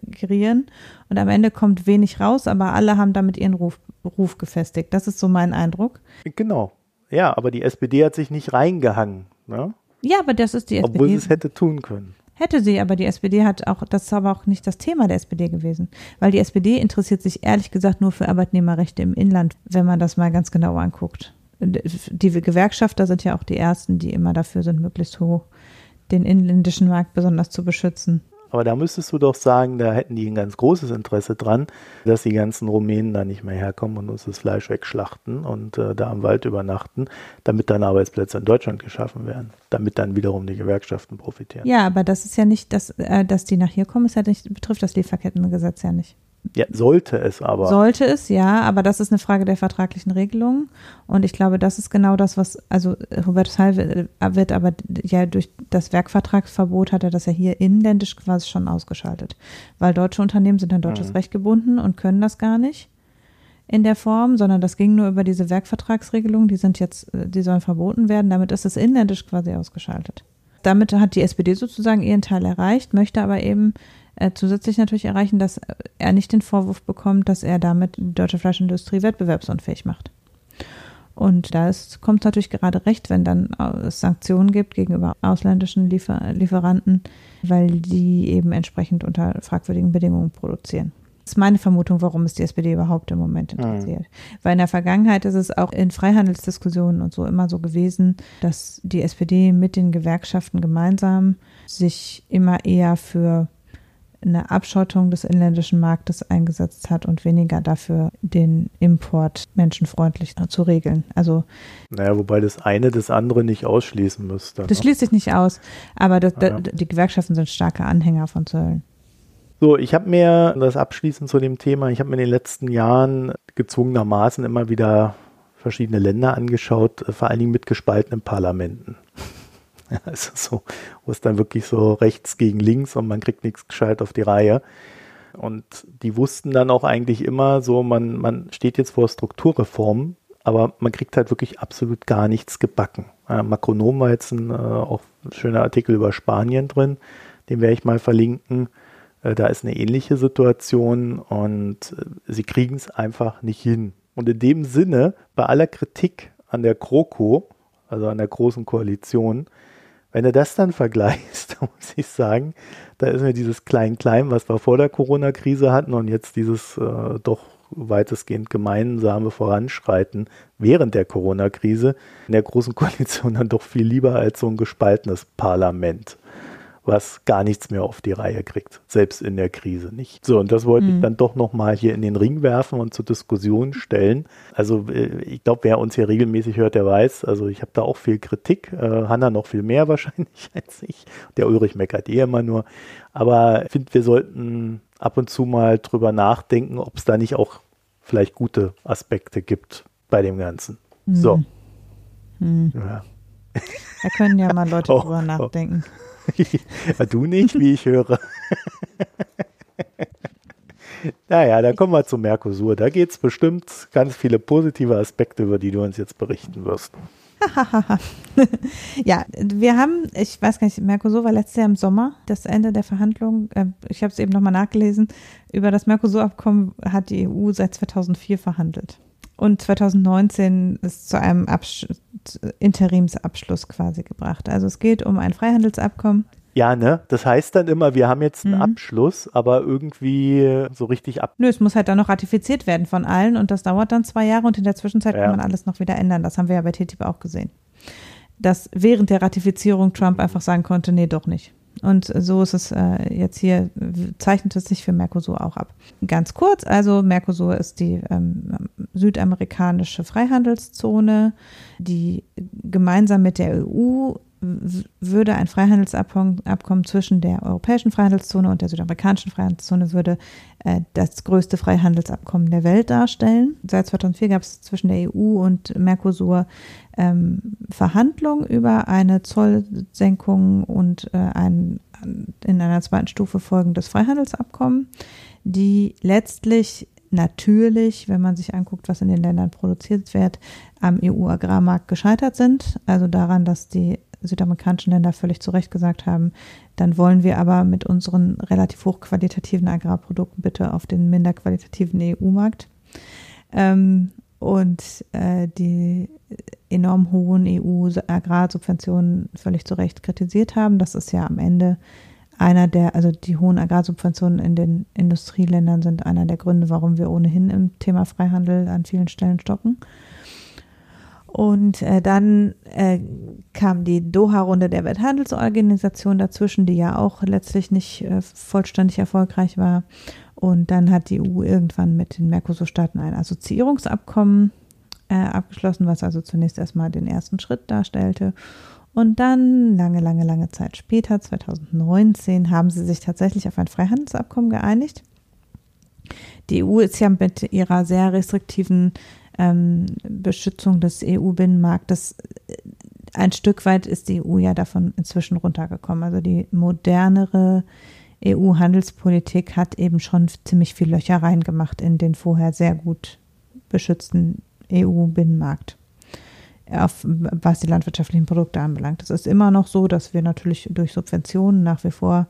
gerieren. Und am Ende kommt wenig raus, aber alle haben damit ihren Ruf, Ruf gefestigt. Das ist so mein Eindruck. Genau. Ja, aber die SPD hat sich nicht reingehangen. Ne? Ja, aber das ist die SPD. Obwohl sie es hätte tun können. Hätte sie, aber die SPD hat auch, das ist aber auch nicht das Thema der SPD gewesen. Weil die SPD interessiert sich ehrlich gesagt nur für Arbeitnehmerrechte im Inland, wenn man das mal ganz genau anguckt. Die Gewerkschafter sind ja auch die ersten, die immer dafür sind, möglichst hoch den inländischen Markt besonders zu beschützen. Aber da müsstest du doch sagen, da hätten die ein ganz großes Interesse dran, dass die ganzen Rumänen da nicht mehr herkommen und uns das Fleisch wegschlachten und äh, da am Wald übernachten, damit dann Arbeitsplätze in Deutschland geschaffen werden, damit dann wiederum die Gewerkschaften profitieren. Ja, aber das ist ja nicht, dass, äh, dass die nach hier kommen, ist ja nicht, betrifft das Lieferkettengesetz ja nicht. Ja, sollte es aber. Sollte es, ja, aber das ist eine Frage der vertraglichen Regelung. Und ich glaube, das ist genau das, was, also Hubertus Heil wird aber ja durch das Werkvertragsverbot hat er das ja hier inländisch quasi schon ausgeschaltet. Weil deutsche Unternehmen sind an deutsches mhm. Recht gebunden und können das gar nicht in der Form, sondern das ging nur über diese Werkvertragsregelung, die sind jetzt, die sollen verboten werden. Damit ist es inländisch quasi ausgeschaltet. Damit hat die SPD sozusagen ihren Teil erreicht, möchte aber eben äh, zusätzlich natürlich erreichen, dass er nicht den Vorwurf bekommt, dass er damit die deutsche Fleischindustrie wettbewerbsunfähig macht. Und da kommt es natürlich gerade recht, wenn dann es Sanktionen gibt gegenüber ausländischen Liefer Lieferanten, weil die eben entsprechend unter fragwürdigen Bedingungen produzieren. Das ist meine Vermutung, warum es die SPD überhaupt im Moment interessiert. Mhm. Weil in der Vergangenheit ist es auch in Freihandelsdiskussionen und so immer so gewesen, dass die SPD mit den Gewerkschaften gemeinsam sich immer eher für eine Abschottung des inländischen Marktes eingesetzt hat und weniger dafür den Import menschenfreundlich zu regeln. Also naja, wobei das eine das andere nicht ausschließen müsste. Das ne? schließt sich nicht aus, aber das, ja. die Gewerkschaften sind starke Anhänger von Zöllen. So, ich habe mir das abschließend zu dem Thema, ich habe mir in den letzten Jahren gezwungenermaßen immer wieder verschiedene Länder angeschaut, äh, vor allen Dingen mit gespaltenen Parlamenten. Also so, wo es dann wirklich so rechts gegen links und man kriegt nichts gescheit auf die Reihe. Und die wussten dann auch eigentlich immer so, man, man steht jetzt vor Strukturreformen, aber man kriegt halt wirklich absolut gar nichts gebacken. Äh, Makronom war jetzt ein äh, auch schöner Artikel über Spanien drin, den werde ich mal verlinken. Äh, da ist eine ähnliche Situation und äh, sie kriegen es einfach nicht hin. Und in dem Sinne, bei aller Kritik an der GroKo, also an der Großen Koalition, wenn du das dann vergleichst, muss ich sagen, da ist mir dieses Klein-Klein, was wir vor der Corona-Krise hatten und jetzt dieses äh, doch weitestgehend gemeinsame Voranschreiten während der Corona-Krise in der Großen Koalition dann doch viel lieber als so ein gespaltenes Parlament was gar nichts mehr auf die Reihe kriegt, selbst in der Krise nicht. So, und das wollte mhm. ich dann doch nochmal hier in den Ring werfen und zur Diskussion stellen. Also äh, ich glaube, wer uns hier regelmäßig hört, der weiß, also ich habe da auch viel Kritik, äh, Hanna noch viel mehr wahrscheinlich als ich. Der Ulrich meckert eh immer nur. Aber ich finde, wir sollten ab und zu mal drüber nachdenken, ob es da nicht auch vielleicht gute Aspekte gibt bei dem Ganzen. Mhm. So. Mhm. Ja. Da können ja mal Leute oh, drüber oh. nachdenken. Oh. Du nicht, wie ich höre. naja, dann kommen wir zu Mercosur. Da geht es bestimmt ganz viele positive Aspekte, über die du uns jetzt berichten wirst. ja, wir haben, ich weiß gar nicht, Mercosur war letztes Jahr im Sommer, das Ende der Verhandlungen. Äh, ich habe es eben nochmal nachgelesen. Über das Mercosur-Abkommen hat die EU seit 2004 verhandelt. Und 2019 ist zu einem Absch Interimsabschluss quasi gebracht. Also es geht um ein Freihandelsabkommen. Ja, ne? Das heißt dann immer, wir haben jetzt einen mhm. Abschluss, aber irgendwie so richtig ab. Nö, es muss halt dann noch ratifiziert werden von allen und das dauert dann zwei Jahre und in der Zwischenzeit ja. kann man alles noch wieder ändern. Das haben wir ja bei TTIP auch gesehen. Dass während der Ratifizierung Trump einfach sagen konnte, nee, doch nicht. Und so ist es äh, jetzt hier, zeichnet es sich für Mercosur auch ab. Ganz kurz, also Mercosur ist die ähm, südamerikanische Freihandelszone, die gemeinsam mit der EU würde ein Freihandelsabkommen zwischen der europäischen Freihandelszone und der südamerikanischen Freihandelszone würde äh, das größte Freihandelsabkommen der Welt darstellen. Seit 2004 gab es zwischen der EU und Mercosur ähm, Verhandlungen über eine Zollsenkung und äh, ein in einer zweiten Stufe folgendes Freihandelsabkommen, die letztlich natürlich, wenn man sich anguckt, was in den Ländern produziert wird, am EU-Agrarmarkt gescheitert sind. Also daran, dass die südamerikanischen Länder völlig zu Recht gesagt haben, dann wollen wir aber mit unseren relativ hochqualitativen Agrarprodukten bitte auf den minder qualitativen EU-Markt. Ähm, und äh, die enorm hohen EU-Agrarsubventionen völlig zu Recht kritisiert haben. Das ist ja am Ende einer der, also die hohen Agrarsubventionen in den Industrieländern sind einer der Gründe, warum wir ohnehin im Thema Freihandel an vielen Stellen stocken. Und äh, dann äh, kam die Doha-Runde der Welthandelsorganisation dazwischen, die ja auch letztlich nicht äh, vollständig erfolgreich war. Und dann hat die EU irgendwann mit den Mercosur-Staaten ein Assoziierungsabkommen äh, abgeschlossen, was also zunächst erstmal den ersten Schritt darstellte. Und dann, lange, lange, lange Zeit später, 2019, haben sie sich tatsächlich auf ein Freihandelsabkommen geeinigt. Die EU ist ja mit ihrer sehr restriktiven ähm, Beschützung des EU-Binnenmarktes. Ein Stück weit ist die EU ja davon inzwischen runtergekommen. Also die modernere EU-Handelspolitik hat eben schon ziemlich viel Löcher reingemacht in den vorher sehr gut beschützten EU-Binnenmarkt, was die landwirtschaftlichen Produkte anbelangt. Es ist immer noch so, dass wir natürlich durch Subventionen nach wie vor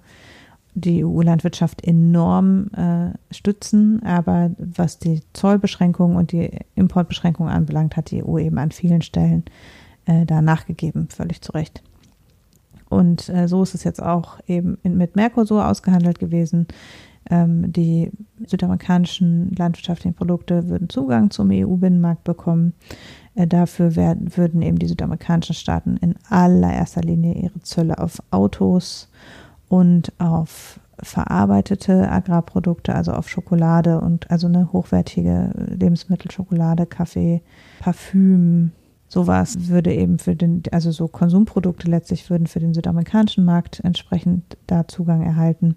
die EU-Landwirtschaft enorm äh, stützen, aber was die Zollbeschränkungen und die Importbeschränkungen anbelangt, hat die EU eben an vielen Stellen äh, da nachgegeben, völlig zu Recht. Und äh, so ist es jetzt auch eben in, mit Mercosur ausgehandelt gewesen. Ähm, die südamerikanischen landwirtschaftlichen Produkte würden Zugang zum EU-Binnenmarkt bekommen. Äh, dafür werden, würden eben die südamerikanischen Staaten in allererster Linie ihre Zölle auf Autos und auf verarbeitete Agrarprodukte, also auf Schokolade und also eine hochwertige Lebensmittel, Schokolade, Kaffee, Parfüm, sowas würde eben für den, also so Konsumprodukte letztlich würden für den südamerikanischen Markt entsprechend da Zugang erhalten.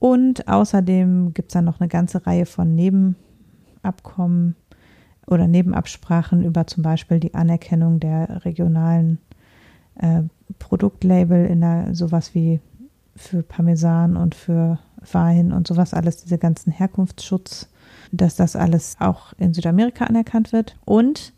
Und außerdem gibt es dann noch eine ganze Reihe von Nebenabkommen oder Nebenabsprachen über zum Beispiel die Anerkennung der regionalen äh, Produktlabel in der sowas wie für Parmesan und für Wein und sowas alles, diese ganzen Herkunftsschutz, dass das alles auch in Südamerika anerkannt wird. Und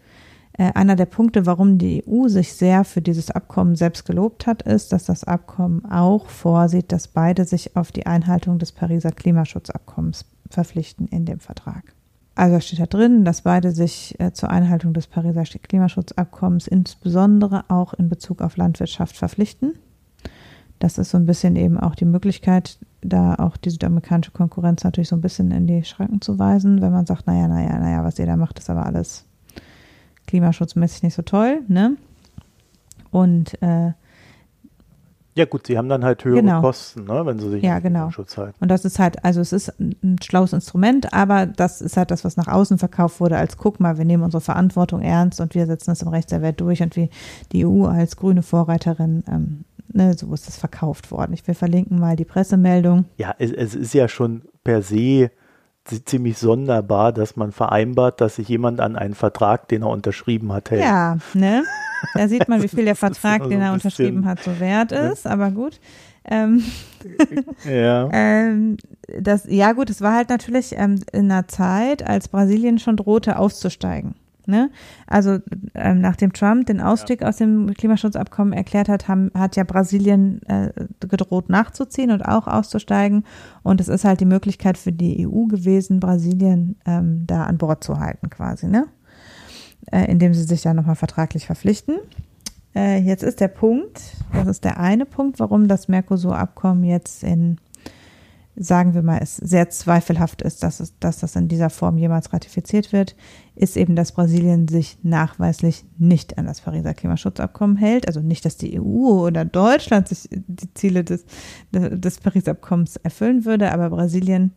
äh, einer der Punkte, warum die EU sich sehr für dieses Abkommen selbst gelobt hat, ist, dass das Abkommen auch vorsieht, dass beide sich auf die Einhaltung des Pariser Klimaschutzabkommens verpflichten in dem Vertrag. Also steht da drin, dass beide sich äh, zur Einhaltung des Pariser Klimaschutzabkommens insbesondere auch in Bezug auf Landwirtschaft verpflichten. Das ist so ein bisschen eben auch die Möglichkeit, da auch die südamerikanische Konkurrenz natürlich so ein bisschen in die Schranken zu weisen, wenn man sagt, naja, naja, naja, was ihr da macht, ist aber alles klimaschutzmäßig nicht so toll, ne? Und äh, ja gut, sie haben dann halt höhere genau. Kosten, ne, wenn sie sich ja, genau. Schutz halten. Und das ist halt, also es ist ein schlaues Instrument, aber das ist halt das, was nach außen verkauft wurde, als guck mal, wir nehmen unsere Verantwortung ernst und wir setzen es im Recht der Welt durch und wie die EU als grüne Vorreiterin, ähm, ne, so ist das verkauft worden. Ich will verlinken mal die Pressemeldung. Ja, es, es ist ja schon per se ziemlich sonderbar, dass man vereinbart, dass sich jemand an einen Vertrag, den er unterschrieben hat, hält. Ja, ne? Da sieht man, wie viel der Vertrag, den er unterschrieben hat, so wert ist, aber gut. Ähm, ja. ähm, das, ja gut, es war halt natürlich ähm, in einer Zeit, als Brasilien schon drohte auszusteigen. Ne? Also ähm, nachdem Trump den Ausstieg ja. aus dem Klimaschutzabkommen erklärt hat, haben, hat ja Brasilien äh, gedroht nachzuziehen und auch auszusteigen. Und es ist halt die Möglichkeit für die EU gewesen, Brasilien ähm, da an Bord zu halten quasi, ne? Äh, indem sie sich da nochmal vertraglich verpflichten. Äh, jetzt ist der Punkt, das ist der eine Punkt, warum das Mercosur-Abkommen jetzt in sagen wir mal, es sehr zweifelhaft ist, dass, es, dass das in dieser Form jemals ratifiziert wird, ist eben, dass Brasilien sich nachweislich nicht an das Pariser Klimaschutzabkommen hält. Also nicht, dass die EU oder Deutschland sich die Ziele des, des Pariser Abkommens erfüllen würde, aber Brasilien,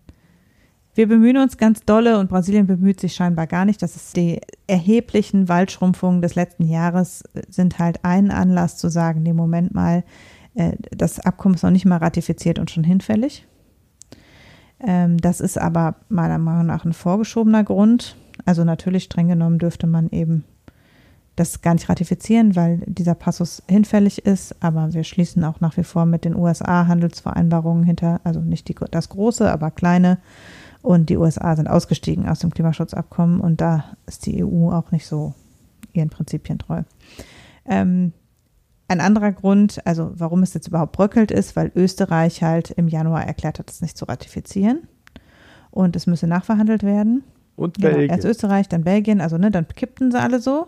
wir bemühen uns ganz dolle und Brasilien bemüht sich scheinbar gar nicht. Das ist die erheblichen Waldschrumpfungen des letzten Jahres sind halt ein Anlass zu sagen, nee, Moment mal, äh, das Abkommen ist noch nicht mal ratifiziert und schon hinfällig. Ähm, das ist aber meiner Meinung nach ein vorgeschobener Grund. Also natürlich streng genommen dürfte man eben das gar nicht ratifizieren, weil dieser Passus hinfällig ist. Aber wir schließen auch nach wie vor mit den USA Handelsvereinbarungen hinter, also nicht die, das große, aber kleine. Und die USA sind ausgestiegen aus dem Klimaschutzabkommen und da ist die EU auch nicht so ihren Prinzipien treu. Ähm, ein anderer Grund, also warum es jetzt überhaupt bröckelt, ist, weil Österreich halt im Januar erklärt hat, es nicht zu ratifizieren. Und es müsse nachverhandelt werden. Und genau, Belgien. Erst Österreich, dann Belgien, also ne, dann kippten sie alle so.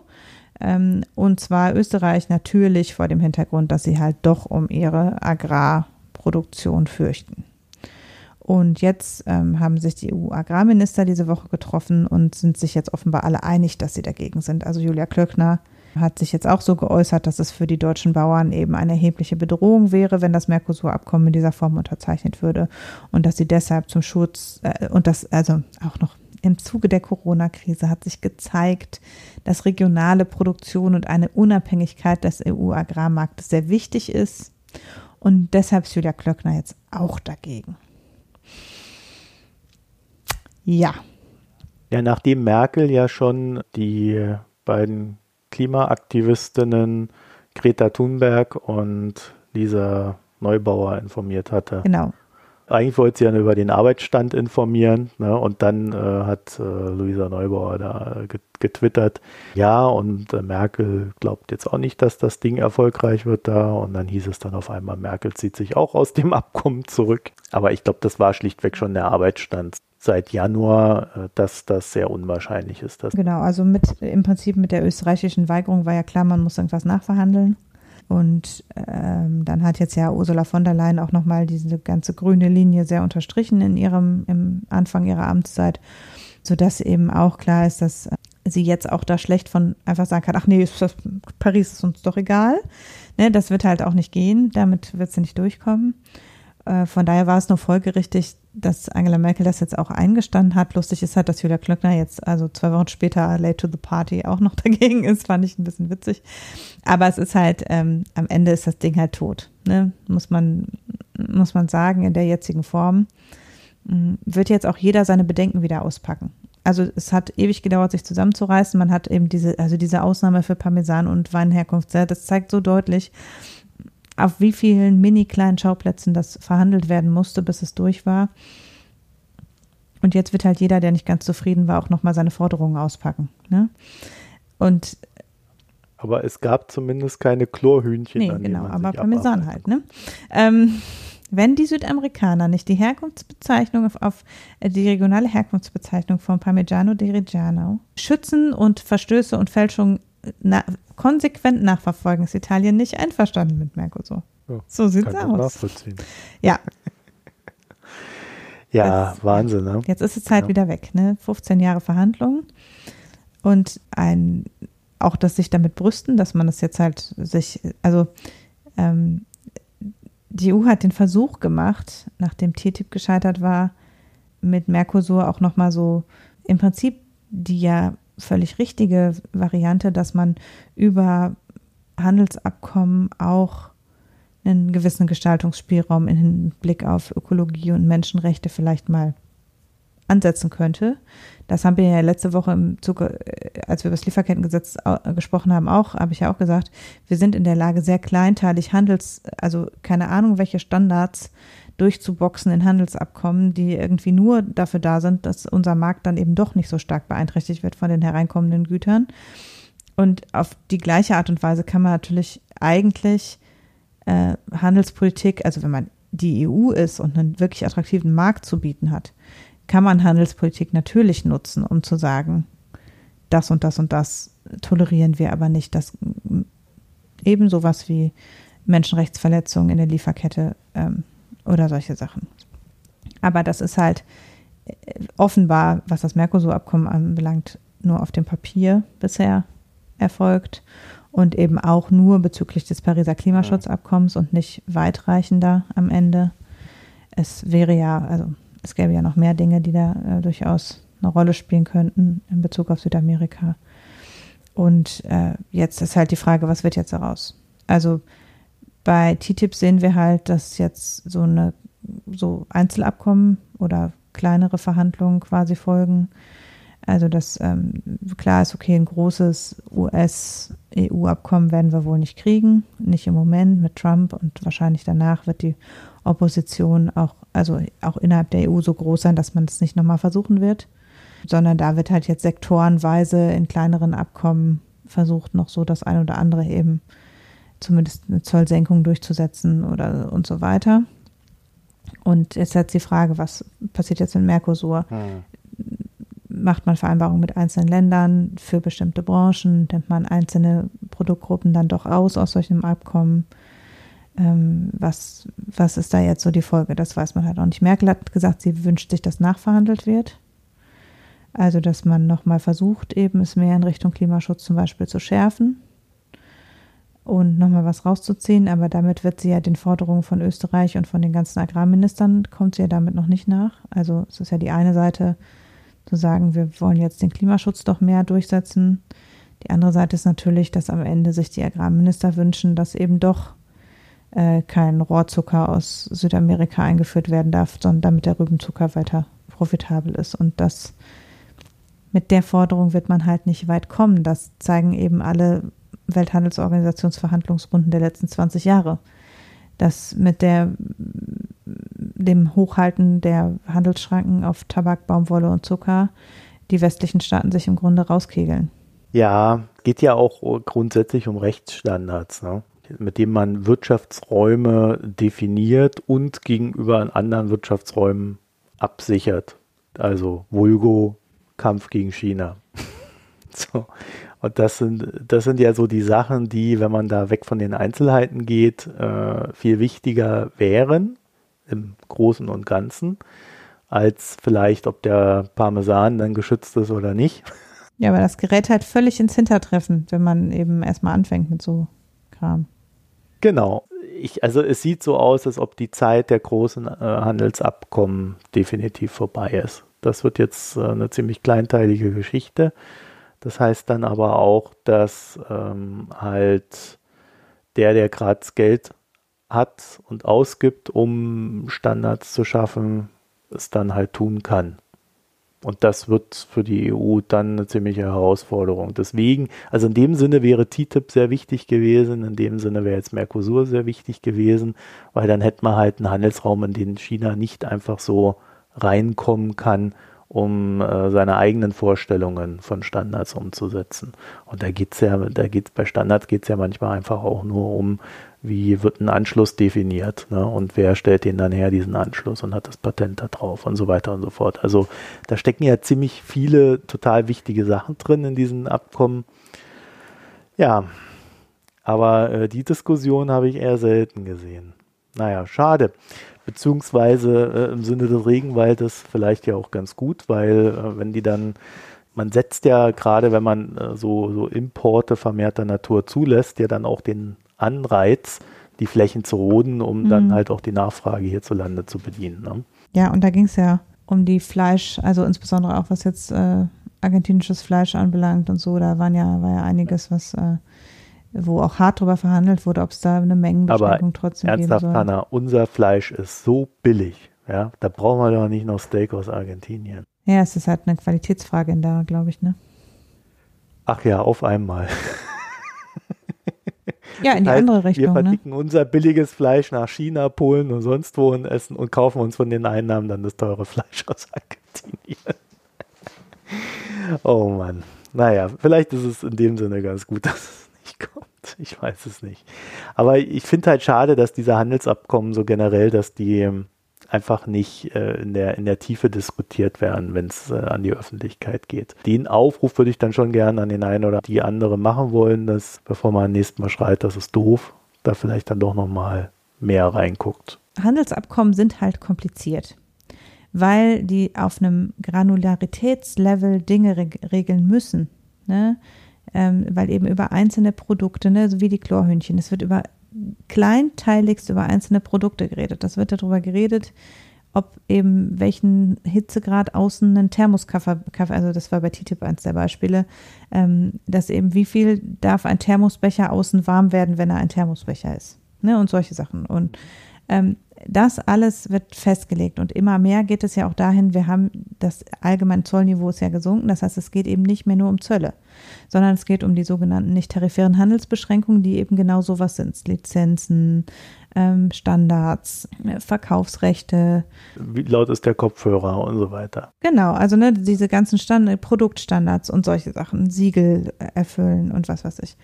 Ähm, und zwar Österreich natürlich vor dem Hintergrund, dass sie halt doch um ihre Agrarproduktion fürchten. Und jetzt ähm, haben sich die EU-Agrarminister diese Woche getroffen und sind sich jetzt offenbar alle einig, dass sie dagegen sind. Also Julia Klöckner hat sich jetzt auch so geäußert, dass es für die deutschen Bauern eben eine erhebliche Bedrohung wäre, wenn das Mercosur-Abkommen in dieser Form unterzeichnet würde und dass sie deshalb zum Schutz äh, und das also auch noch im Zuge der Corona-Krise hat sich gezeigt, dass regionale Produktion und eine Unabhängigkeit des EU-Agrarmarktes sehr wichtig ist. Und deshalb ist Julia Klöckner jetzt auch dagegen. Ja. Ja, nachdem Merkel ja schon die beiden Klimaaktivistinnen Greta Thunberg und Lisa Neubauer informiert hatte. Genau. Eigentlich wollte sie ja über den Arbeitsstand informieren ne, und dann äh, hat äh, Luisa Neubauer da getwittert, ja und äh, Merkel glaubt jetzt auch nicht, dass das Ding erfolgreich wird da und dann hieß es dann auf einmal, Merkel zieht sich auch aus dem Abkommen zurück. Aber ich glaube, das war schlichtweg schon der Arbeitsstand seit Januar, äh, dass das sehr unwahrscheinlich ist. genau, also mit im Prinzip mit der österreichischen Weigerung war ja klar, man muss irgendwas nachverhandeln. Und ähm, dann hat jetzt ja Ursula von der Leyen auch nochmal diese ganze grüne Linie sehr unterstrichen in ihrem, im Anfang ihrer Amtszeit, sodass eben auch klar ist, dass sie jetzt auch da schlecht von einfach sagen kann, ach nee, ist das, Paris ist uns doch egal. Ne, das wird halt auch nicht gehen, damit wird sie nicht durchkommen. Äh, von daher war es nur folgerichtig, dass Angela Merkel das jetzt auch eingestanden hat. Lustig ist halt, dass Julia Klöckner jetzt, also zwei Wochen später, late to the party, auch noch dagegen ist. Fand ich ein bisschen witzig. Aber es ist halt, ähm, am Ende ist das Ding halt tot. Ne? Muss man, muss man sagen, in der jetzigen Form mm, wird jetzt auch jeder seine Bedenken wieder auspacken. Also es hat ewig gedauert, sich zusammenzureißen. Man hat eben diese, also diese Ausnahme für Parmesan und Weinherkunft. Das zeigt so deutlich, auf wie vielen mini kleinen Schauplätzen das verhandelt werden musste, bis es durch war. Und jetzt wird halt jeder, der nicht ganz zufrieden war, auch nochmal seine Forderungen auspacken. Ne? Und aber es gab zumindest keine Chlorhühnchen. Nee, genau, aber Parmesan halt. Ne? Ähm, wenn die Südamerikaner nicht die Herkunftsbezeichnung auf, auf äh, die regionale Herkunftsbezeichnung von Parmigiano di Reggiano schützen und Verstöße und Fälschungen na, konsequent nachverfolgen, ist Italien nicht einverstanden mit Mercosur. Ja, so sieht's aus. Ja. ja, das, Wahnsinn, ne? Jetzt ist es halt ja. wieder weg, ne? 15 Jahre Verhandlungen und ein auch das sich damit brüsten, dass man das jetzt halt sich, also ähm, die EU hat den Versuch gemacht, nachdem TTIP gescheitert war, mit Mercosur auch nochmal so im Prinzip die ja völlig richtige Variante, dass man über Handelsabkommen auch einen gewissen Gestaltungsspielraum im Hinblick auf Ökologie und Menschenrechte vielleicht mal ansetzen könnte. Das haben wir ja letzte Woche im Zuge, äh, als wir über das Lieferkettengesetz gesprochen haben, auch, habe ich ja auch gesagt, wir sind in der Lage, sehr kleinteilig Handels, also keine Ahnung, welche Standards durchzuboxen in Handelsabkommen, die irgendwie nur dafür da sind, dass unser Markt dann eben doch nicht so stark beeinträchtigt wird von den hereinkommenden Gütern. Und auf die gleiche Art und Weise kann man natürlich eigentlich äh, Handelspolitik, also wenn man die EU ist und einen wirklich attraktiven Markt zu bieten hat, kann man Handelspolitik natürlich nutzen, um zu sagen, das und das und das tolerieren wir aber nicht, dass eben sowas wie Menschenrechtsverletzungen in der Lieferkette ähm, oder solche Sachen. Aber das ist halt äh, offenbar, was das Mercosur-Abkommen anbelangt, nur auf dem Papier bisher erfolgt und eben auch nur bezüglich des Pariser Klimaschutzabkommens und nicht weitreichender am Ende. Es wäre ja, also es gäbe ja noch mehr Dinge, die da äh, durchaus eine Rolle spielen könnten in Bezug auf Südamerika. Und äh, jetzt ist halt die Frage, was wird jetzt daraus? Also bei TTIP sehen wir halt, dass jetzt so eine so Einzelabkommen oder kleinere Verhandlungen quasi folgen. Also dass ähm, klar ist, okay, ein großes US-EU-Abkommen werden wir wohl nicht kriegen, nicht im Moment mit Trump und wahrscheinlich danach wird die Opposition auch, also auch innerhalb der EU so groß sein, dass man das nicht nochmal versuchen wird, sondern da wird halt jetzt sektorenweise in kleineren Abkommen versucht, noch so das eine oder andere eben zumindest eine Zollsenkung durchzusetzen oder und so weiter. Und jetzt hat die Frage, was passiert jetzt in Mercosur? Hm. Macht man Vereinbarungen mit einzelnen Ländern für bestimmte Branchen? Nimmt man einzelne Produktgruppen dann doch aus aus solchen Abkommen? Ähm, was, was ist da jetzt so die Folge? Das weiß man halt auch nicht. Merkel hat gesagt, sie wünscht sich, dass nachverhandelt wird. Also, dass man nochmal versucht, eben es mehr in Richtung Klimaschutz zum Beispiel zu schärfen und nochmal was rauszuziehen, aber damit wird sie ja den Forderungen von Österreich und von den ganzen Agrarministern, kommt sie ja damit noch nicht nach. Also es ist ja die eine Seite zu sagen, wir wollen jetzt den Klimaschutz doch mehr durchsetzen. Die andere Seite ist natürlich, dass am Ende sich die Agrarminister wünschen, dass eben doch äh, kein Rohrzucker aus Südamerika eingeführt werden darf, sondern damit der Rübenzucker weiter profitabel ist. Und das mit der Forderung wird man halt nicht weit kommen. Das zeigen eben alle Welthandelsorganisationsverhandlungsrunden der letzten 20 Jahre. dass mit der, dem Hochhalten der Handelsschranken auf Tabak, Baumwolle und Zucker die westlichen Staaten sich im Grunde rauskegeln. Ja, geht ja auch grundsätzlich um Rechtsstandards, ne? mit dem man Wirtschaftsräume definiert und gegenüber anderen Wirtschaftsräumen absichert. Also Vulgo, Kampf gegen China. so. Und das sind, das sind ja so die Sachen, die, wenn man da weg von den Einzelheiten geht, äh, viel wichtiger wären im Großen und Ganzen, als vielleicht, ob der Parmesan dann geschützt ist oder nicht. Ja, aber das gerät halt völlig ins Hintertreffen, wenn man eben erstmal anfängt mit so Kram. Genau. ich, also es sieht so aus, als ob die Zeit der großen äh, Handelsabkommen definitiv vorbei ist. Das wird jetzt äh, eine ziemlich kleinteilige Geschichte. Das heißt dann aber auch, dass ähm, halt der, der gerade Geld hat und ausgibt, um Standards zu schaffen, es dann halt tun kann. Und das wird für die EU dann eine ziemliche Herausforderung. Deswegen, also in dem Sinne wäre TTIP sehr wichtig gewesen, in dem Sinne wäre jetzt Mercosur sehr wichtig gewesen, weil dann hätte man halt einen Handelsraum, in den China nicht einfach so reinkommen kann, um äh, seine eigenen Vorstellungen von Standards umzusetzen. Und da geht's ja, da geht's bei Standards geht's ja manchmal einfach auch nur um, wie wird ein Anschluss definiert ne? und wer stellt den dann her, diesen Anschluss und hat das Patent da drauf und so weiter und so fort. Also da stecken ja ziemlich viele total wichtige Sachen drin in diesen Abkommen. Ja, aber äh, die Diskussion habe ich eher selten gesehen. Naja, schade. Beziehungsweise äh, im Sinne des Regenwaldes vielleicht ja auch ganz gut, weil äh, wenn die dann man setzt ja gerade, wenn man äh, so, so Importe vermehrter Natur zulässt, ja dann auch den Anreiz, die Flächen zu roden, um mhm. dann halt auch die Nachfrage hierzulande zu bedienen. Ne? Ja, und da ging es ja um die Fleisch, also insbesondere auch was jetzt äh, argentinisches Fleisch anbelangt und so, da waren ja, war ja einiges, was äh, wo auch hart drüber verhandelt wurde, ob es da eine Mengenbeschränkung Aber trotzdem ernsthaft, geben soll. Hanna, unser Fleisch ist so billig, ja, da brauchen wir doch nicht noch Steak aus Argentinien. Ja, es ist halt eine Qualitätsfrage in da, glaube ich, ne? Ach ja, auf einmal. Ja, in die andere Richtung. Wir ne? verdicken ne? unser billiges Fleisch nach China, Polen und sonst wo und essen und kaufen uns von den Einnahmen dann das teure Fleisch aus Argentinien. oh Mann. Naja, vielleicht ist es in dem Sinne ganz gut, dass es kommt. Ich weiß es nicht. Aber ich finde halt schade, dass diese Handelsabkommen so generell, dass die einfach nicht äh, in, der, in der Tiefe diskutiert werden, wenn es äh, an die Öffentlichkeit geht. Den Aufruf würde ich dann schon gerne an den einen oder die andere machen wollen, dass bevor man nächstes Mal schreit, das ist doof, da vielleicht dann doch nochmal mehr reinguckt. Handelsabkommen sind halt kompliziert, weil die auf einem Granularitätslevel Dinge reg regeln müssen. Ne? Ähm, weil eben über einzelne Produkte, ne, so wie die Chlorhühnchen, es wird über kleinteiligst über einzelne Produkte geredet. Das wird darüber geredet, ob eben welchen Hitzegrad außen ein Thermoskaffee, also das war bei TTIP eins der Beispiele, ähm, dass eben wie viel darf ein Thermosbecher außen warm werden, wenn er ein Thermosbecher ist. Ne, und solche Sachen. Und ähm, das alles wird festgelegt und immer mehr geht es ja auch dahin, wir haben das allgemeine Zollniveau ist ja gesunken, das heißt, es geht eben nicht mehr nur um Zölle, sondern es geht um die sogenannten nicht tarifären Handelsbeschränkungen, die eben genau sowas sind, Lizenzen, ähm, Standards, äh, Verkaufsrechte. Wie laut ist der Kopfhörer und so weiter. Genau, also ne, diese ganzen Stand Produktstandards und solche Sachen, Siegel erfüllen und was weiß ich.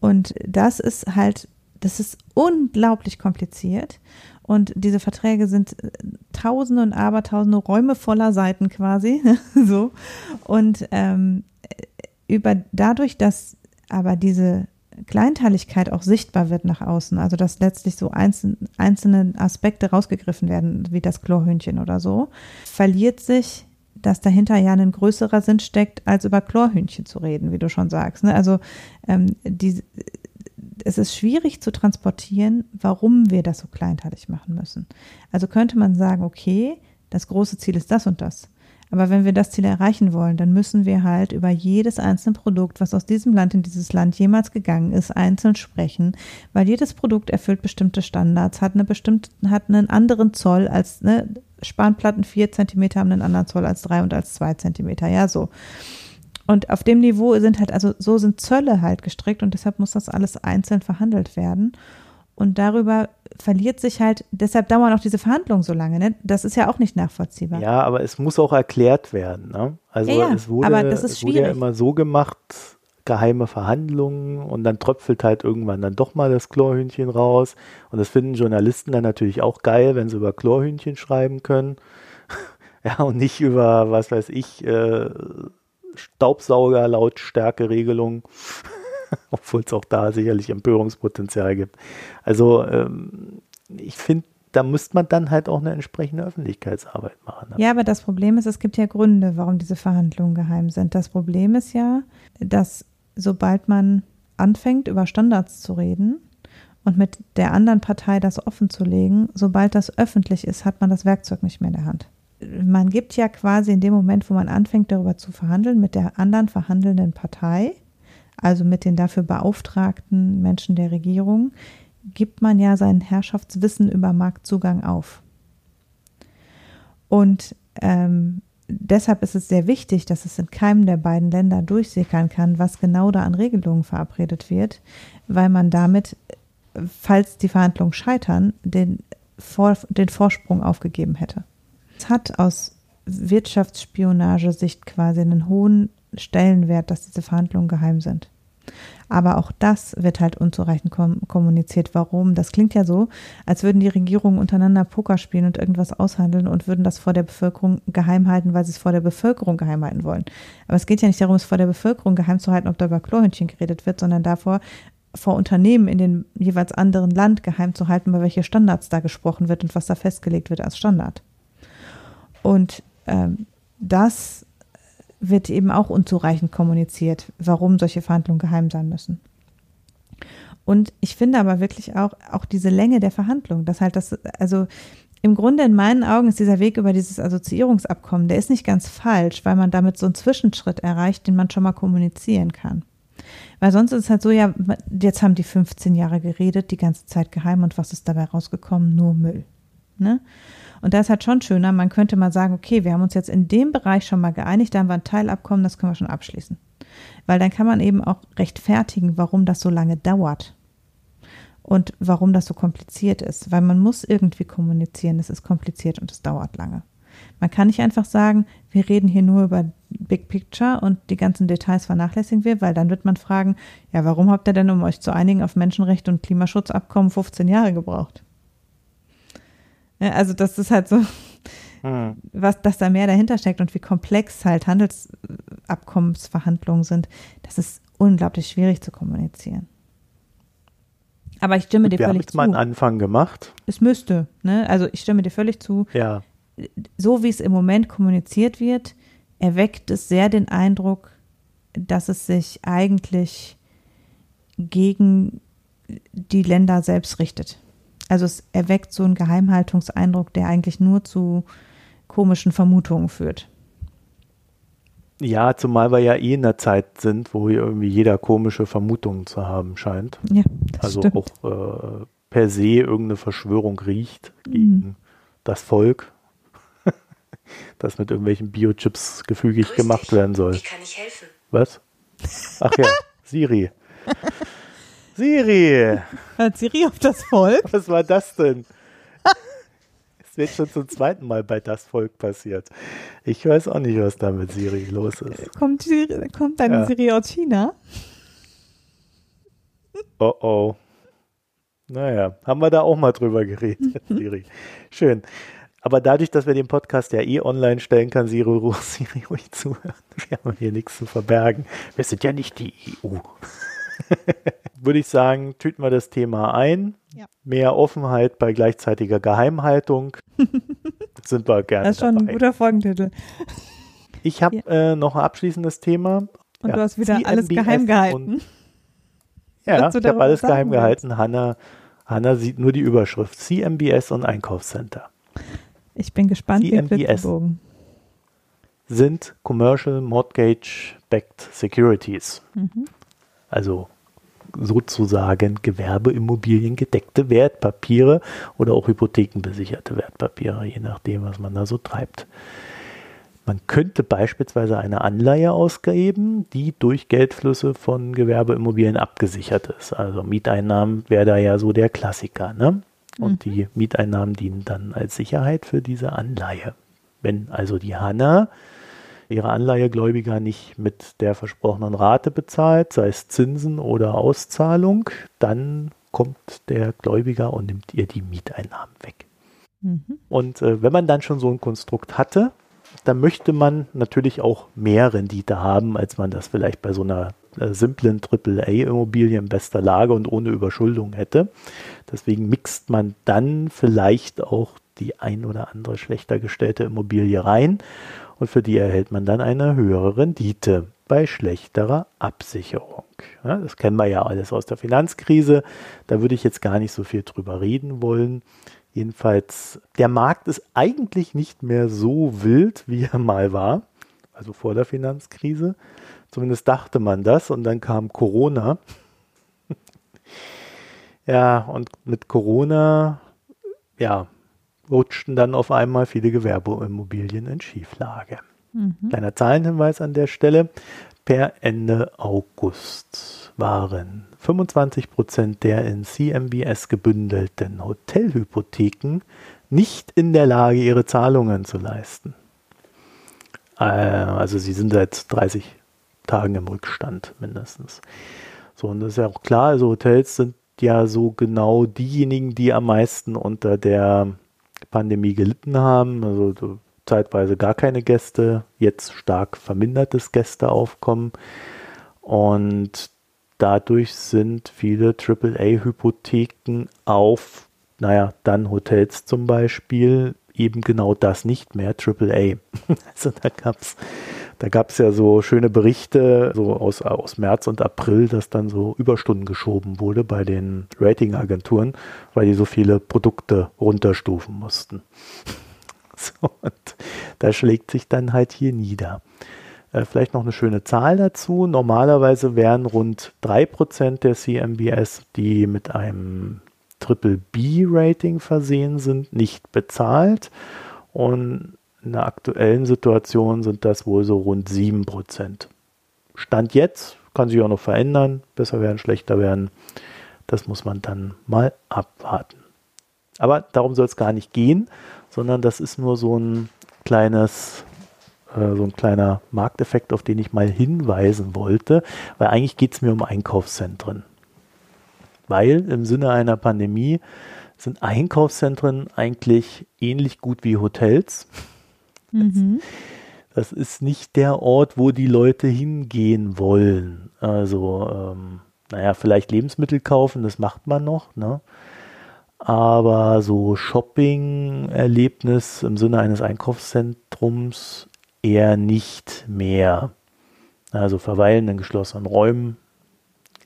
Und das ist halt, das ist unglaublich kompliziert und diese Verträge sind äh, tausende und abertausende Räume voller Seiten quasi. so. Und ähm, über dadurch, dass aber diese Kleinteiligkeit auch sichtbar wird nach außen, also dass letztlich so einzelne, einzelne Aspekte rausgegriffen werden, wie das Chlorhühnchen oder so, verliert sich, dass dahinter ja ein größerer Sinn steckt, als über Chlorhühnchen zu reden, wie du schon sagst. Ne? Also ähm, die, es ist schwierig zu transportieren, warum wir das so kleinteilig machen müssen. Also könnte man sagen, okay, das große Ziel ist das und das. Aber wenn wir das Ziel erreichen wollen, dann müssen wir halt über jedes einzelne Produkt, was aus diesem Land in dieses Land jemals gegangen ist, einzeln sprechen, weil jedes Produkt erfüllt bestimmte Standards, hat eine bestimmte, hat einen anderen Zoll als, ne, Spanplatten vier Zentimeter haben einen anderen Zoll als drei und als zwei Zentimeter, ja, so. Und auf dem Niveau sind halt, also so sind Zölle halt gestrickt und deshalb muss das alles einzeln verhandelt werden. Und darüber verliert sich halt, deshalb dauern auch diese Verhandlungen so lange. Ne? Das ist ja auch nicht nachvollziehbar. Ja, aber es muss auch erklärt werden. Ne? Also ja, ja, es wurde, aber das ist es wurde ja immer so gemacht, geheime Verhandlungen und dann tröpfelt halt irgendwann dann doch mal das Chlorhühnchen raus. Und das finden Journalisten dann natürlich auch geil, wenn sie über Chlorhühnchen schreiben können. ja, und nicht über, was weiß ich, äh, Staubsauger-Lautstärke-Regelung, obwohl es auch da sicherlich Empörungspotenzial gibt. Also ähm, ich finde, da müsste man dann halt auch eine entsprechende Öffentlichkeitsarbeit machen. Ja, aber das Problem ist, es gibt ja Gründe, warum diese Verhandlungen geheim sind. Das Problem ist ja, dass sobald man anfängt, über Standards zu reden und mit der anderen Partei das offen zu legen, sobald das öffentlich ist, hat man das Werkzeug nicht mehr in der Hand. Man gibt ja quasi in dem Moment, wo man anfängt, darüber zu verhandeln, mit der anderen verhandelnden Partei, also mit den dafür beauftragten Menschen der Regierung, gibt man ja sein Herrschaftswissen über Marktzugang auf. Und ähm, deshalb ist es sehr wichtig, dass es in keinem der beiden Länder durchsickern kann, was genau da an Regelungen verabredet wird, weil man damit, falls die Verhandlungen scheitern, den, Vor den Vorsprung aufgegeben hätte. Hat aus Wirtschaftsspionagesicht quasi einen hohen Stellenwert, dass diese Verhandlungen geheim sind. Aber auch das wird halt unzureichend kom kommuniziert. Warum? Das klingt ja so, als würden die Regierungen untereinander Poker spielen und irgendwas aushandeln und würden das vor der Bevölkerung geheim halten, weil sie es vor der Bevölkerung geheim halten wollen. Aber es geht ja nicht darum, es vor der Bevölkerung geheim zu halten, ob da über Chlorhühnchen geredet wird, sondern davor, vor Unternehmen in dem jeweils anderen Land geheim zu halten, über welche Standards da gesprochen wird und was da festgelegt wird als Standard. Und ähm, das wird eben auch unzureichend kommuniziert, warum solche Verhandlungen geheim sein müssen. Und ich finde aber wirklich auch, auch diese Länge der Verhandlungen, dass halt das, also im Grunde in meinen Augen ist dieser Weg über dieses Assoziierungsabkommen, der ist nicht ganz falsch, weil man damit so einen Zwischenschritt erreicht, den man schon mal kommunizieren kann. Weil sonst ist es halt so, ja, jetzt haben die 15 Jahre geredet, die ganze Zeit geheim und was ist dabei rausgekommen? Nur Müll. Ne? Und da ist halt schon schöner, man könnte mal sagen, okay, wir haben uns jetzt in dem Bereich schon mal geeinigt, da haben wir ein Teilabkommen, das können wir schon abschließen. Weil dann kann man eben auch rechtfertigen, warum das so lange dauert und warum das so kompliziert ist. Weil man muss irgendwie kommunizieren, es ist kompliziert und es dauert lange. Man kann nicht einfach sagen, wir reden hier nur über Big Picture und die ganzen Details vernachlässigen wir, weil dann wird man fragen, ja, warum habt ihr denn, um euch zu einigen auf Menschenrechte und Klimaschutzabkommen 15 Jahre gebraucht? Also das ist halt so, hm. was, dass da mehr dahinter steckt und wie komplex halt Handelsabkommensverhandlungen sind, das ist unglaublich schwierig zu kommunizieren. Aber ich stimme dir Wir völlig haben jetzt mal einen Anfang gemacht. Es müsste, ne? Also ich stimme dir völlig zu. Ja. So wie es im Moment kommuniziert wird, erweckt es sehr den Eindruck, dass es sich eigentlich gegen die Länder selbst richtet. Also es erweckt so einen Geheimhaltungseindruck, der eigentlich nur zu komischen Vermutungen führt. Ja, zumal wir ja eh in einer Zeit sind, wo hier irgendwie jeder komische Vermutungen zu haben scheint. Ja, das also stimmt. auch äh, per se irgendeine Verschwörung riecht gegen Mhm. das Volk, das mit irgendwelchen Biochips gefügig Grüß gemacht dich. werden soll. Wie kann ich helfen? Was? Ach ja, Siri. Siri, Hört Siri auf das Volk? was war das denn? Es wird schon zum zweiten Mal bei das Volk passiert. Ich weiß auch nicht, was da mit Siri los ist. Kommt, Siri, kommt deine Ja. Siri aus China? Oh oh. Naja, haben wir da auch mal drüber geredet, Siri. Schön. Aber dadurch, dass wir den Podcast ja eh online stellen, kann Siri, Siri ruhig zuhören. Wir haben hier nichts zu verbergen. Wir sind ja nicht die EU. Würde ich sagen, tüten wir das Thema ein. Ja. Mehr Offenheit bei gleichzeitiger Geheimhaltung. sind wir gerne Das ist schon ein dabei. guter Folgentitel. Ich habe äh, noch ein abschließendes Thema. Und Ja, du hast wieder alles CMBS geheim gehalten. und- Ja, ich habe alles geheim gehalten. Hanna, Hanna sieht nur die Überschrift. CMBS und Einkaufscenter Ich bin gespannt wie CMBS. Flitzebogen. sind Commercial Mortgage Backed Securities. Mhm. Also sozusagen Gewerbeimmobilien gedeckte Wertpapiere oder auch hypothekenbesicherte Wertpapiere, je nachdem, was man da so treibt. Man könnte beispielsweise eine Anleihe ausgeben, die durch Geldflüsse von Gewerbeimmobilien abgesichert ist. Also Mieteinnahmen wäre da ja so der Klassiker. Ne? Und die Mieteinnahmen dienen dann als Sicherheit für diese Anleihe. Wenn also die Hanna ihre Anleihegläubiger nicht mit der versprochenen Rate bezahlt, sei es Zinsen oder Auszahlung, dann kommt der Gläubiger und nimmt ihr die Mieteinnahmen weg. Mhm. Und äh, wenn man dann schon so ein Konstrukt hatte, dann möchte man natürlich auch mehr Rendite haben, als man das vielleicht bei so einer äh, simplen AAA-Immobilie in bester Lage und ohne Überschuldung hätte. Deswegen mixt man dann vielleicht auch die ein oder andere schlechter gestellte Immobilie rein und für die erhält man dann eine höhere Rendite. bei schlechterer Absicherung. Ja, das kennen wir ja alles aus der Finanzkrise. Da würde ich jetzt gar nicht so viel drüber reden wollen. Jedenfalls, der Markt ist eigentlich nicht mehr so wild, wie er mal war, also vor der Finanzkrise. Zumindest dachte man das und dann kam Corona. ja, und mit Corona, ja, rutschten dann auf einmal viele Gewerbeimmobilien in Schieflage. Mhm. Kleiner Zahlenhinweis an der Stelle. Per Ende August waren 25 Prozent der in CMBS gebündelten Hotelhypotheken nicht in der Lage, ihre Zahlungen zu leisten. Äh, also sie sind seit 30 Tagen im Rückstand mindestens. So, und das ist ja auch klar, also Hotels sind ja so genau diejenigen, die am meisten unter der Pandemie gelitten haben. Also so zeitweise gar keine Gäste, jetzt stark vermindertes Gästeaufkommen. Und dadurch sind viele AAA-Hypotheken auf, naja, dann Hotels zum Beispiel, eben genau das nicht mehr, AAA. also da gab es da gab's ja so schöne Berichte so aus, aus März und April, dass dann so Überstunden geschoben wurde bei den Ratingagenturen, weil die so viele Produkte runterstufen mussten. So, und da schlägt sich dann halt hier nieder. Äh, vielleicht noch eine schöne Zahl dazu. Normalerweise wären rund 3% der CMBS, die mit einem Triple B-Rating versehen sind, nicht bezahlt. Und in der aktuellen Situation sind das wohl so rund 7%. Stand jetzt, kann sich auch noch verändern, besser werden, schlechter werden. Das muss man dann mal abwarten. Aber darum soll es gar nicht gehen, sondern das ist nur so ein kleines, äh, so ein kleiner Markteffekt, auf den ich mal hinweisen wollte, weil eigentlich geht es mir um Einkaufszentren. Weil im Sinne einer Pandemie sind Einkaufszentren eigentlich ähnlich gut wie Hotels. Mhm. Das ist nicht der Ort, wo die Leute hingehen wollen. Also, ähm, naja, vielleicht Lebensmittel kaufen, das macht man noch, ne? aber so Shopping-Erlebnis im Sinne eines Einkaufszentrums eher nicht mehr. Also verweilen in geschlossenen Räumen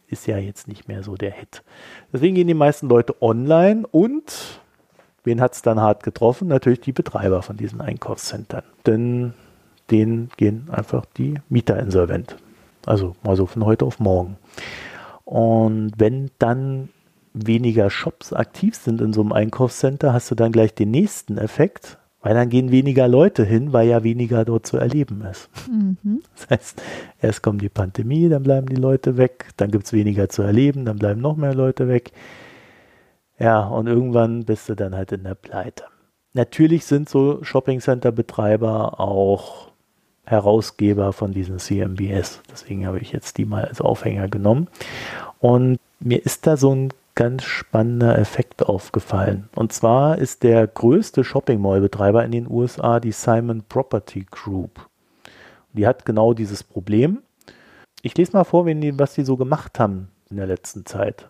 ist ja jetzt nicht mehr so der Hit. Deswegen gehen die meisten Leute online und wen hat es dann hart getroffen? Natürlich die Betreiber von diesen Einkaufszentren. Denn denen gehen einfach die Mieter insolvent. Also mal so von heute auf morgen. Und wenn dann weniger Shops aktiv sind in so einem Einkaufscenter, hast du dann gleich den nächsten Effekt, weil dann gehen weniger Leute hin, weil ja weniger dort zu erleben ist. Mhm. Das heißt, erst kommt die Pandemie, dann bleiben die Leute weg, dann gibt es weniger zu erleben, dann bleiben noch mehr Leute weg. Ja, und irgendwann bist du dann halt in der Pleite. Natürlich sind so Shoppingcenter-Betreiber auch Herausgeber von diesen CMBS. Deswegen habe ich jetzt die mal als Aufhänger genommen. Und mir ist da so ein ganz spannender Effekt aufgefallen. Und zwar ist der größte Shopping Mall Betreiber in den USA die Simon Property Group. Die hat genau dieses Problem. Ich lese mal vor, was die so gemacht haben in der letzten Zeit.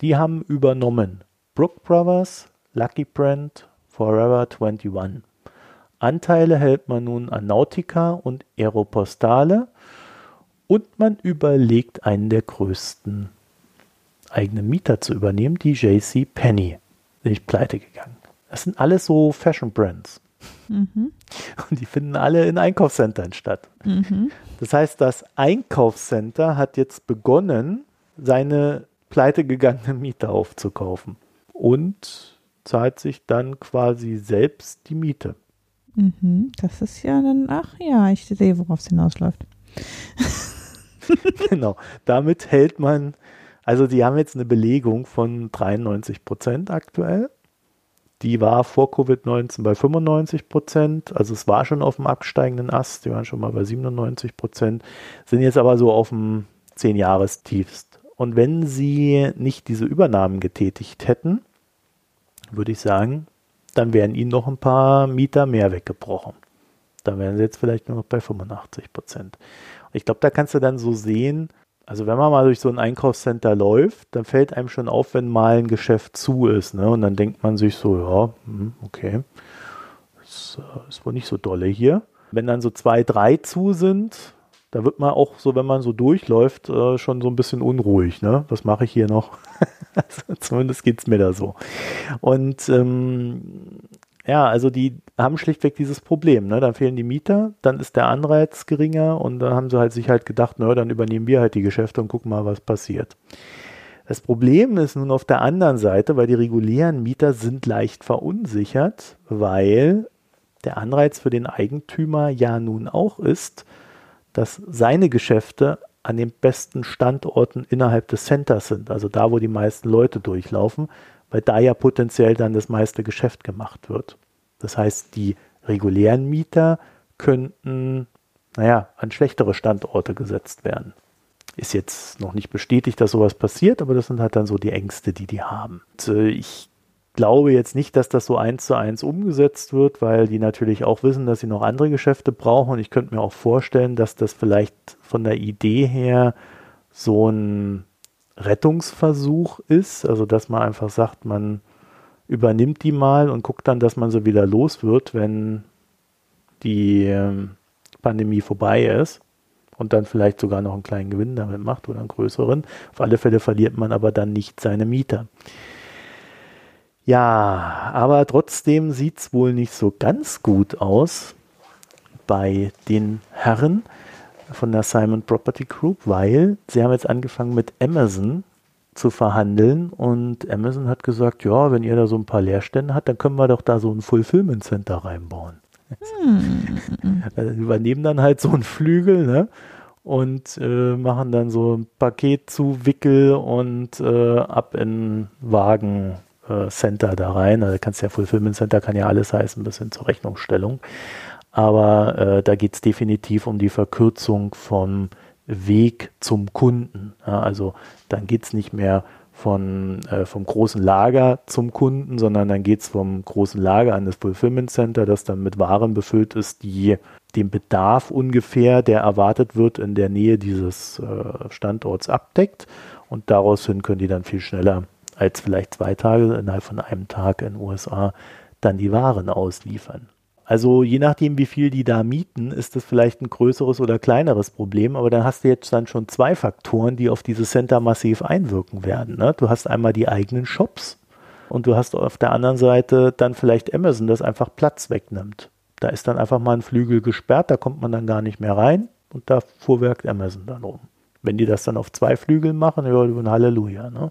Die haben übernommen Brook Brothers, Lucky Brand, Forever 21. Anteile hält man nun an Nautica und Aeropostale und man überlegt einen der größten eigene Mieter zu übernehmen, die JC Penny. Bin ich pleite gegangen. Das sind alles so Fashion Brands. Mhm. Und die finden alle in Einkaufszentren statt. Mhm. Das heißt, das Einkaufscenter hat jetzt begonnen, seine pleite gegangenen Mieter aufzukaufen und zahlt sich dann quasi selbst die Miete. Mhm. Das ist ja dann, ach ja, ich sehe, worauf es hinausläuft. genau. Damit hält man also die haben jetzt eine Belegung von 93 Prozent aktuell. Die war vor Covid-19 bei 95 Prozent. Also es war schon auf dem absteigenden Ast. Die waren schon mal bei 97 Prozent. Sind jetzt aber so auf dem 10-Jahres-Tiefst. Und wenn sie nicht diese Übernahmen getätigt hätten, würde ich sagen, dann wären ihnen noch ein paar Mieter mehr weggebrochen. Dann wären sie jetzt vielleicht nur noch bei 85 Prozent. Ich glaube, da kannst du dann so sehen, also wenn man mal durch so ein Einkaufscenter läuft, dann fällt einem schon auf, wenn mal ein Geschäft zu ist. Ne? Und dann denkt man sich so, ja, hm, okay, das äh, ist wohl nicht so dolle hier. Wenn dann so zwei, drei zu sind, Da wird man auch so, wenn man so durchläuft, äh, schon so ein bisschen unruhig. Ne? Was mache ich hier noch? also, zumindest geht es mir da so. Und ähm, ja, also die haben schlichtweg dieses Problem. Ne? Dann fehlen die Mieter, dann ist der Anreiz geringer und dann haben sie halt sich halt gedacht, na, dann übernehmen wir halt die Geschäfte und gucken mal, was passiert. Das Problem ist nun auf der anderen Seite, weil die regulären Mieter sind leicht verunsichert, weil der Anreiz für den Eigentümer ja nun auch ist, dass seine Geschäfte an den besten Standorten innerhalb des Centers sind, also da, wo die meisten Leute durchlaufen, weil da ja potenziell dann das meiste Geschäft gemacht wird. Das heißt, die regulären Mieter könnten, naja, an schlechtere Standorte gesetzt werden. Ist jetzt noch nicht bestätigt, dass sowas passiert, aber das sind halt dann so die Ängste, die die haben. Und, äh, ich glaube jetzt nicht, dass das so eins zu eins umgesetzt wird, weil die natürlich auch wissen, dass sie noch andere Geschäfte brauchen. Und ich könnte mir auch vorstellen, dass das vielleicht von der Idee her so ein Rettungsversuch ist. Also, dass man einfach sagt, man übernimmt die mal und guckt dann, dass man sie wieder los wird, wenn die ähm, Pandemie vorbei ist und dann vielleicht sogar noch einen kleinen Gewinn damit macht oder einen größeren. Auf alle Fälle verliert man aber dann nicht seine Mieter. Ja, aber trotzdem sieht es wohl nicht so ganz gut aus bei den Herren von der Simon Property Group, weil sie haben jetzt angefangen mit Amazon zu verhandeln und Amazon hat gesagt, ja, wenn ihr da so ein paar Leerstände habt, dann können wir doch da so ein Fulfillment Center reinbauen. Hm. Also übernehmen dann halt so einen Flügel, ne? Und äh, machen dann so ein Paket zu Wickel und äh, ab in Wagen Center da rein. Also kannst ja Fulfillment Center kann ja alles heißen, bis hin zur Rechnungsstellung. Aber äh, da geht es definitiv um die Verkürzung vom Weg zum Kunden. Ja, also dann geht es nicht mehr von, äh, vom großen Lager zum Kunden, sondern dann geht es vom großen Lager an das Fulfillment Center, das dann mit Waren befüllt ist, die den Bedarf ungefähr, der erwartet wird, in der Nähe dieses äh, Standorts abdeckt. Und daraus hin können die dann viel schneller als vielleicht zwei Tage innerhalb von einem Tag in den USA dann die Waren ausliefern. Also je nachdem, wie viel die da mieten, ist das vielleicht ein größeres oder kleineres Problem, aber dann hast du jetzt dann schon zwei Faktoren, die auf dieses Center massiv einwirken werden. Ne? Du hast einmal die eigenen Shops und du hast auf der anderen Seite dann vielleicht Amazon, das einfach Platz wegnimmt. Da ist dann einfach mal ein Flügel gesperrt, da kommt man dann gar nicht mehr rein und da fuhrwerkt Amazon dann rum. Wenn die das dann auf zwei Flügeln machen, ja, Halleluja. Ne?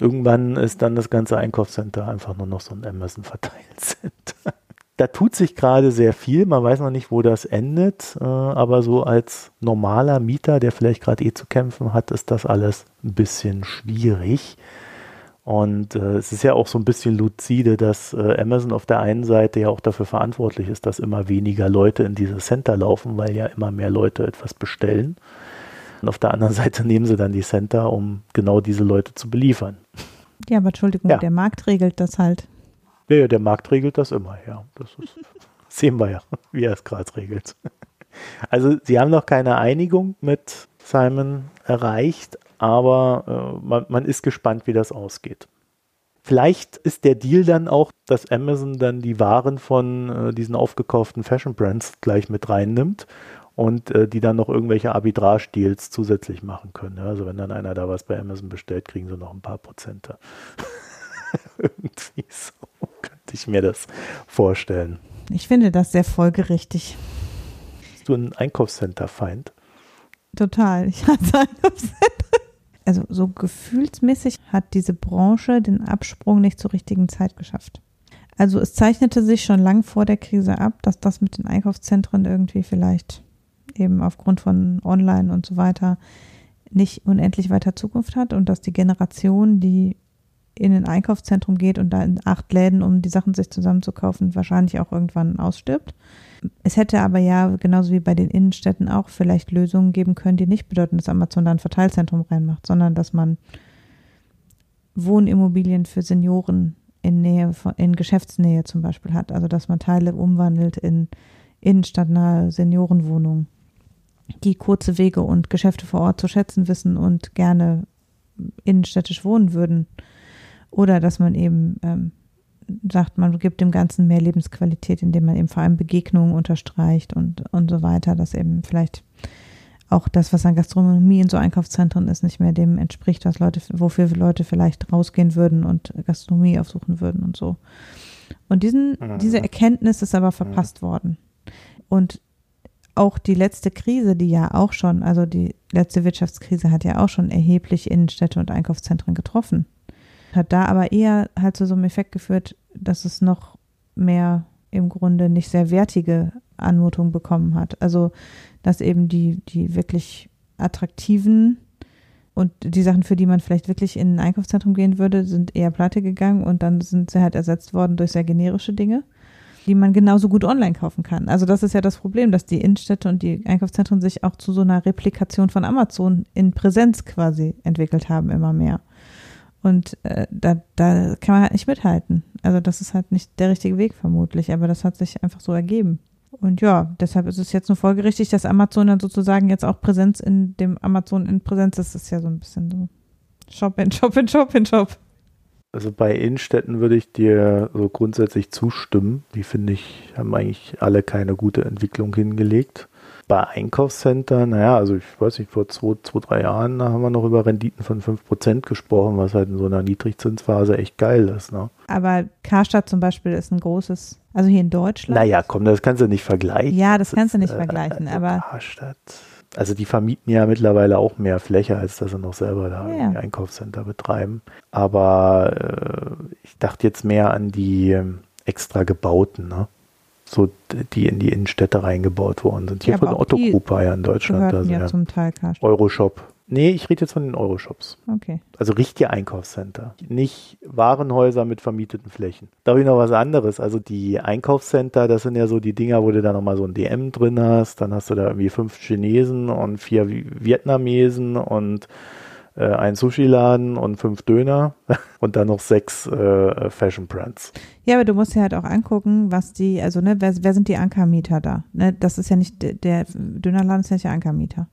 Irgendwann ist dann das ganze Einkaufscenter einfach nur noch so ein Amazon-Verteilcenter. da tut sich gerade sehr viel. Man weiß noch nicht, wo das endet. Äh, aber so als normaler Mieter, der vielleicht gerade eh zu kämpfen hat, ist das alles ein bisschen schwierig. Und äh, es ist ja auch so ein bisschen lucide, dass äh, Amazon auf der einen Seite ja auch dafür verantwortlich ist, dass immer weniger Leute in diese Center laufen, weil ja immer mehr Leute etwas bestellen. Und auf der anderen Seite nehmen sie dann die Center, um genau diese Leute zu beliefern. Ja, aber Entschuldigung, ja. der Markt regelt das halt. Ja, ja, der Markt regelt das immer, ja. Das ist, sehen wir ja, wie er es gerade regelt. Also sie haben noch keine Einigung mit Simon erreicht, aber äh, man, man ist gespannt, wie das ausgeht. Vielleicht ist der Deal dann auch, dass Amazon dann die Waren von äh, diesen aufgekauften Fashion Brands gleich mit reinnimmt und äh, die dann noch irgendwelche Arbitrage-Deals zusätzlich machen können. Ja? Also wenn dann einer da was bei Amazon bestellt, kriegen sie noch ein paar Prozente. Irgendwie so könnte ich mir das vorstellen. Ich finde das sehr folgerichtig. Bist du ein Einkaufscenter-Feind? Total. Ich hasse Einkaufscenter. Also so gefühlsmäßig hat diese Branche den Absprung nicht zur richtigen Zeit geschafft. Also es zeichnete sich schon lang vor der Krise ab, dass das mit den Einkaufszentren irgendwie vielleicht eben aufgrund von Online und so weiter nicht unendlich weiter Zukunft hat und dass die Generation, die in ein Einkaufszentrum geht und da in acht Läden, um die Sachen sich zusammenzukaufen, wahrscheinlich auch irgendwann ausstirbt. Es hätte aber ja, genauso wie bei den Innenstädten auch, vielleicht Lösungen geben können, die nicht bedeuten, dass Amazon da ein Verteilzentrum reinmacht, sondern dass man Wohnimmobilien für Senioren in Nähe, in Geschäftsnähe zum Beispiel hat. Also dass man Teile umwandelt in innenstadtnahe Seniorenwohnungen die kurze Wege und Geschäfte vor Ort zu schätzen wissen und gerne innenstädtisch wohnen würden. Oder dass man eben ähm, sagt, man gibt dem Ganzen mehr Lebensqualität, indem man eben vor allem Begegnungen unterstreicht und, und so weiter, dass eben vielleicht auch das, was an Gastronomie in so Einkaufszentren ist, nicht mehr dem entspricht, was Leute, wofür Leute vielleicht rausgehen würden und Gastronomie aufsuchen würden und so. Und diesen, mhm. diese Erkenntnis ist aber verpasst worden. Und auch die letzte Krise, die ja auch schon, also die letzte Wirtschaftskrise hat ja auch schon erheblich Innenstädte und Einkaufszentren getroffen. Hat da aber eher halt zu so einem Effekt geführt, dass es noch mehr im Grunde nicht sehr wertige Anmutung bekommen hat. Also, dass eben die, die wirklich attraktiven und die Sachen, für die man vielleicht wirklich in ein Einkaufszentrum gehen würde, sind eher pleite gegangen und dann sind sie halt ersetzt worden durch sehr generische Dinge die man genauso gut online kaufen kann. Also das ist ja das Problem, dass die Innenstädte und die Einkaufszentren sich auch zu so einer Replikation von Amazon in Präsenz quasi entwickelt haben, immer mehr. Und äh, da, da kann man halt nicht mithalten. Also das ist halt nicht der richtige Weg vermutlich, aber das hat sich einfach so ergeben. Und ja, deshalb ist es jetzt nur folgerichtig, dass Amazon dann sozusagen jetzt auch Präsenz in dem Amazon in Präsenz ist. Das ist ja so ein bisschen so Shop in Shop in Shop in Shop. Also bei Innenstädten würde ich dir so grundsätzlich zustimmen. Die finde ich, haben eigentlich alle keine gute Entwicklung hingelegt. Bei Einkaufscentern, naja, also ich weiß nicht, vor zwei, zwei, drei Jahren haben wir noch über Renditen von 5% gesprochen, was halt in so einer Niedrigzinsphase echt geil ist. Ne? Aber Karstadt zum Beispiel ist ein großes, also hier in Deutschland. Naja, komm, das kannst du nicht vergleichen. Ja, das, das kannst du nicht äh, vergleichen, aber. Karstadt also die vermieten ja mittlerweile auch mehr Fläche, als dass sie noch selber da ja. ein Einkaufscenter betreiben. Aber äh, ich dachte jetzt mehr an die äh, extra gebauten, ne? so die in die Innenstädte reingebaut worden sind. Hier ja, von Otto Group war ja in Deutschland. Also ja, zum Teil Euroshop Nee, ich rede jetzt von den Euroshops. Okay. Also richtige Einkaufscenter. Nicht Warenhäuser mit vermieteten Flächen. Da habe ich noch was anderes. Also die Einkaufscenter, das sind ja so die Dinger, wo du da nochmal so ein DM drin hast. Dann hast du da irgendwie fünf Chinesen und vier Vietnamesen und äh, ein Sushi-Laden und fünf Döner und dann noch sechs äh, Fashion Brands. Ja, aber du musst dir halt auch angucken, was die, also ne, wer, wer sind die Ankermieter da? Ne, das ist ja nicht, der Dönerladen ist ja nicht der Ankermieter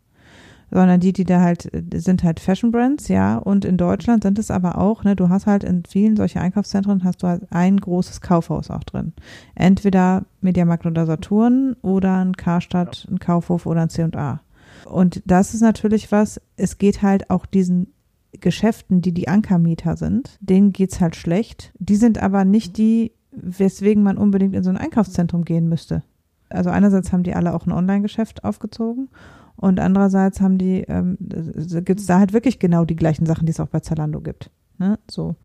sondern die, die da halt, sind halt Fashion Brands, ja, und in Deutschland sind es aber auch, ne, du hast halt in vielen solcher Einkaufszentren hast du halt ein großes Kaufhaus auch drin. Entweder Mediamarkt oder Saturn oder ein Karstadt, ein Kaufhof oder ein C&A. Und das ist natürlich was, es geht halt auch diesen Geschäften, die die Ankermieter sind, denen geht's halt schlecht. Die sind aber nicht die, weswegen man unbedingt in so ein Einkaufszentrum gehen müsste. Also einerseits haben die alle auch ein Online-Geschäft aufgezogen und andererseits haben die, ähm, gibt es da halt wirklich genau die gleichen Sachen, die es auch bei Zalando gibt. Ne? So.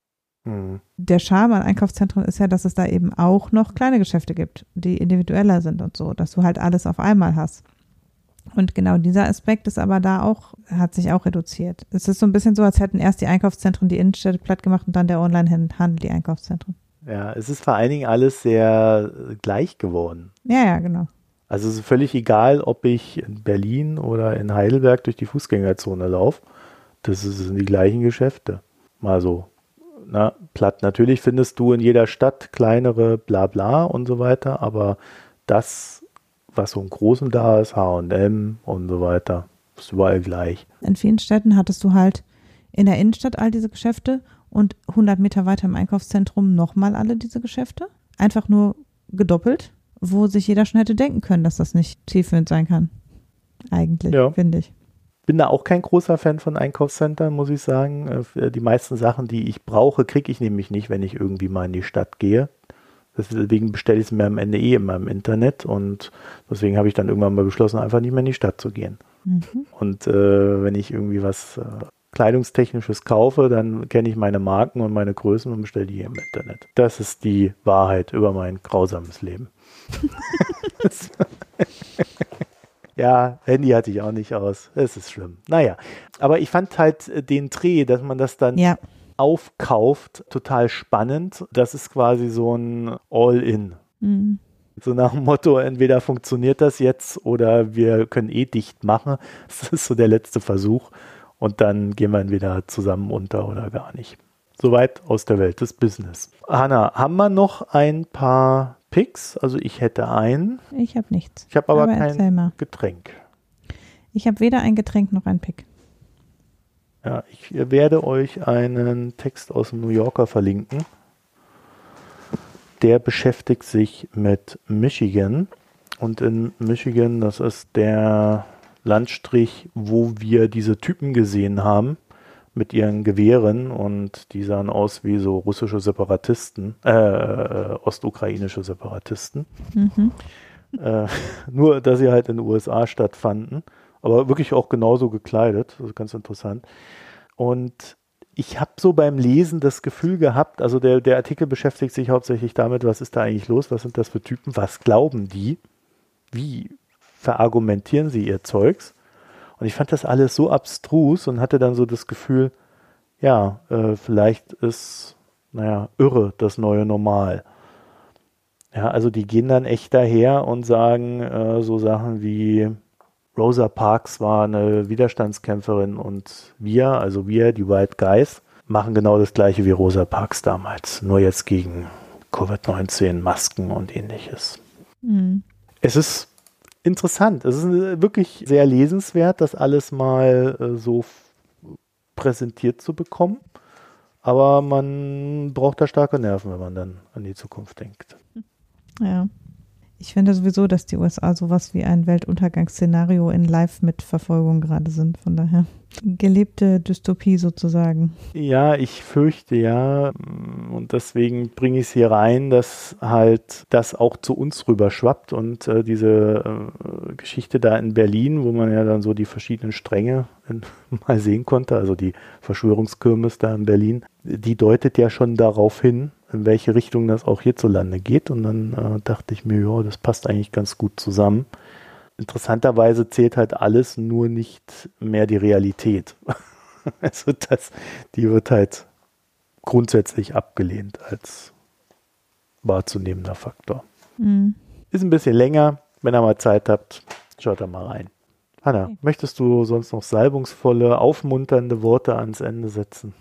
Mhm. Der Charme an Einkaufszentren ist ja, dass es da eben auch noch kleine Geschäfte gibt, die individueller sind und so, dass du halt alles auf einmal hast. Und genau dieser Aspekt ist aber da auch, hat sich auch reduziert. Es ist so ein bisschen so, als hätten erst die Einkaufszentren die Innenstädte platt gemacht und dann der Online-Handel die Einkaufszentren. Ja, es ist vor allen Dingen alles sehr gleich geworden. Ja, ja, genau. Also es ist völlig egal, ob ich in Berlin oder in Heidelberg durch die Fußgängerzone laufe. Das sind die gleichen Geschäfte. Mal so. Na, platt. Natürlich findest du in jeder Stadt kleinere Blabla und so weiter, aber das, was so im Großen da ist, HM und so weiter, ist überall gleich. In vielen Städten hattest du halt in der Innenstadt all diese Geschäfte und 100 Meter weiter im Einkaufszentrum nochmal alle diese Geschäfte. Einfach nur gedoppelt wo sich jeder schon hätte denken können, dass das nicht zielführend sein kann. Eigentlich, ja. finde ich. Bin da auch kein großer Fan von Einkaufscentern, muss ich sagen. Äh, die meisten Sachen, die ich brauche, kriege ich nämlich nicht, wenn ich irgendwie mal in die Stadt gehe. Deswegen bestelle ich es mir am Ende eh immer im Internet und deswegen habe ich dann irgendwann mal beschlossen, einfach nicht mehr in die Stadt zu gehen. Mhm. Und äh, wenn ich irgendwie was äh, Kleidungstechnisches kaufe, dann kenne ich meine Marken und meine Größen und bestelle die im Internet. Das ist die Wahrheit über mein grausames Leben. ja, Handy hatte ich auch nicht aus. Es ist schlimm. Naja, aber ich fand halt äh, den Dreh, dass man das dann ja. aufkauft, total spannend. Das ist quasi so ein All-In. Mhm. So nach dem Motto, entweder funktioniert das jetzt oder wir können eh dicht machen. Das ist so der letzte Versuch. Und dann gehen wir entweder zusammen unter oder gar nicht. Soweit aus der Welt des Business. Hanna, haben wir noch ein paar Picks. Also ich hätte einen. Ich habe nichts. Ich habe aber, aber kein Getränk. Ich habe weder ein Getränk noch ein Pick. Ja, ich werde euch einen Text aus dem New Yorker verlinken. Der beschäftigt sich mit Michigan. Und in Michigan, das ist der Landstrich, wo wir diese Typen gesehen haben mit ihren Gewehren und die sahen aus wie so russische Separatisten, äh, äh ostukrainische Separatisten. Mhm. Äh, nur, dass sie halt in den USA stattfanden, aber wirklich auch genauso gekleidet, also ganz interessant. Und ich habe so beim Lesen das Gefühl gehabt, also der, der Artikel beschäftigt sich hauptsächlich damit, was ist da eigentlich los, was sind das für Typen, was glauben die, wie verargumentieren sie ihr Zeugs. Und ich fand das alles so abstrus und hatte dann so das Gefühl, ja, äh, vielleicht ist, naja, irre das neue Normal. Ja, also die gehen dann echt daher und sagen äh, so Sachen wie Rosa Parks war eine Widerstandskämpferin und wir, also wir, die White Guys, machen genau das gleiche wie Rosa Parks damals, nur jetzt gegen Covid-19, Masken und ähnliches. Mhm. Es ist interessant, es ist wirklich sehr lesenswert, das alles mal äh, so präsentiert zu bekommen. Aber man braucht da starke Nerven, wenn man dann an die Zukunft denkt. Ja. Ich finde sowieso, dass die USA sowas wie ein Weltuntergangsszenario in Live-Mitverfolgung gerade sind. Von daher gelebte Dystopie sozusagen. Ja, ich fürchte ja. Und deswegen bringe ich es hier rein, dass halt das auch zu uns rüber schwappt und äh, diese äh, Geschichte da in Berlin, wo man ja dann so die verschiedenen Stränge in, mal sehen konnte, also die Verschwörungskirmes da in Berlin, die deutet ja schon darauf hin, in welche Richtung das auch hierzulande geht. Und dann äh, dachte ich mir, ja, das passt eigentlich ganz gut zusammen. Interessanterweise zählt halt alles, nur nicht mehr die Realität. also das, die wird halt grundsätzlich abgelehnt als wahrzunehmender Faktor. Mhm. Ist ein bisschen länger. Wenn ihr mal Zeit habt, schaut da mal rein. Hanna, okay. möchtest du sonst noch salbungsvolle, aufmunternde Worte ans Ende setzen?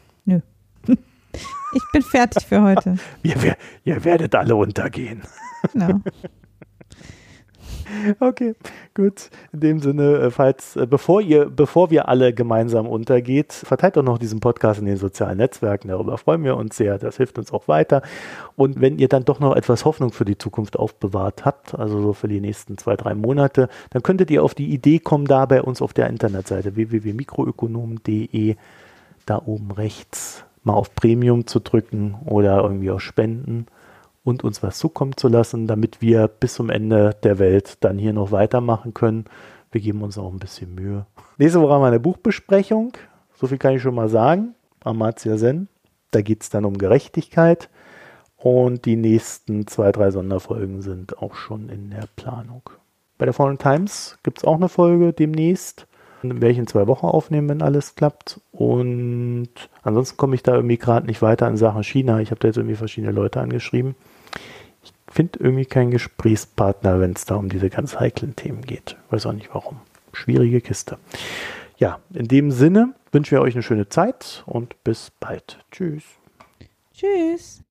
Ich bin fertig für heute. ihr, ihr werdet alle untergehen. Genau. Okay, gut. In dem Sinne, äh, falls, äh, bevor ihr, bevor wir alle gemeinsam untergeht, verteilt doch noch diesen Podcast in den sozialen Netzwerken. Darüber freuen wir uns sehr. Das hilft uns auch weiter. Und wenn ihr dann doch noch etwas Hoffnung für die Zukunft aufbewahrt habt, also so für die nächsten zwei, drei Monate, dann könntet ihr auf die Idee kommen, da bei uns auf der Internetseite www.mikroökonomen.de da oben rechts mal auf Premium zu drücken oder irgendwie auf Spenden und uns was zukommen zu lassen, damit wir bis zum Ende der Welt dann hier noch weitermachen können. Wir geben uns auch ein bisschen Mühe. Nächste Woche haben wir eine Buchbesprechung. So viel kann ich schon mal sagen. Amartya Sen. Da geht es dann um Gerechtigkeit. Und die nächsten zwei, drei Sonderfolgen sind auch schon in der Planung. Bei der Fallen Times gibt es auch eine Folge demnächst werde ich in zwei Wochen aufnehmen, wenn alles klappt. Und ansonsten komme ich da irgendwie gerade nicht weiter in Sachen China. Ich habe da jetzt irgendwie verschiedene Leute angeschrieben. Ich finde irgendwie keinen Gesprächspartner, wenn es da um diese ganz heiklen Themen geht. Weiß auch nicht warum. Schwierige Kiste. Ja, in dem Sinne wünschen wir euch eine schöne Zeit und bis bald. Tschüss. Tschüss.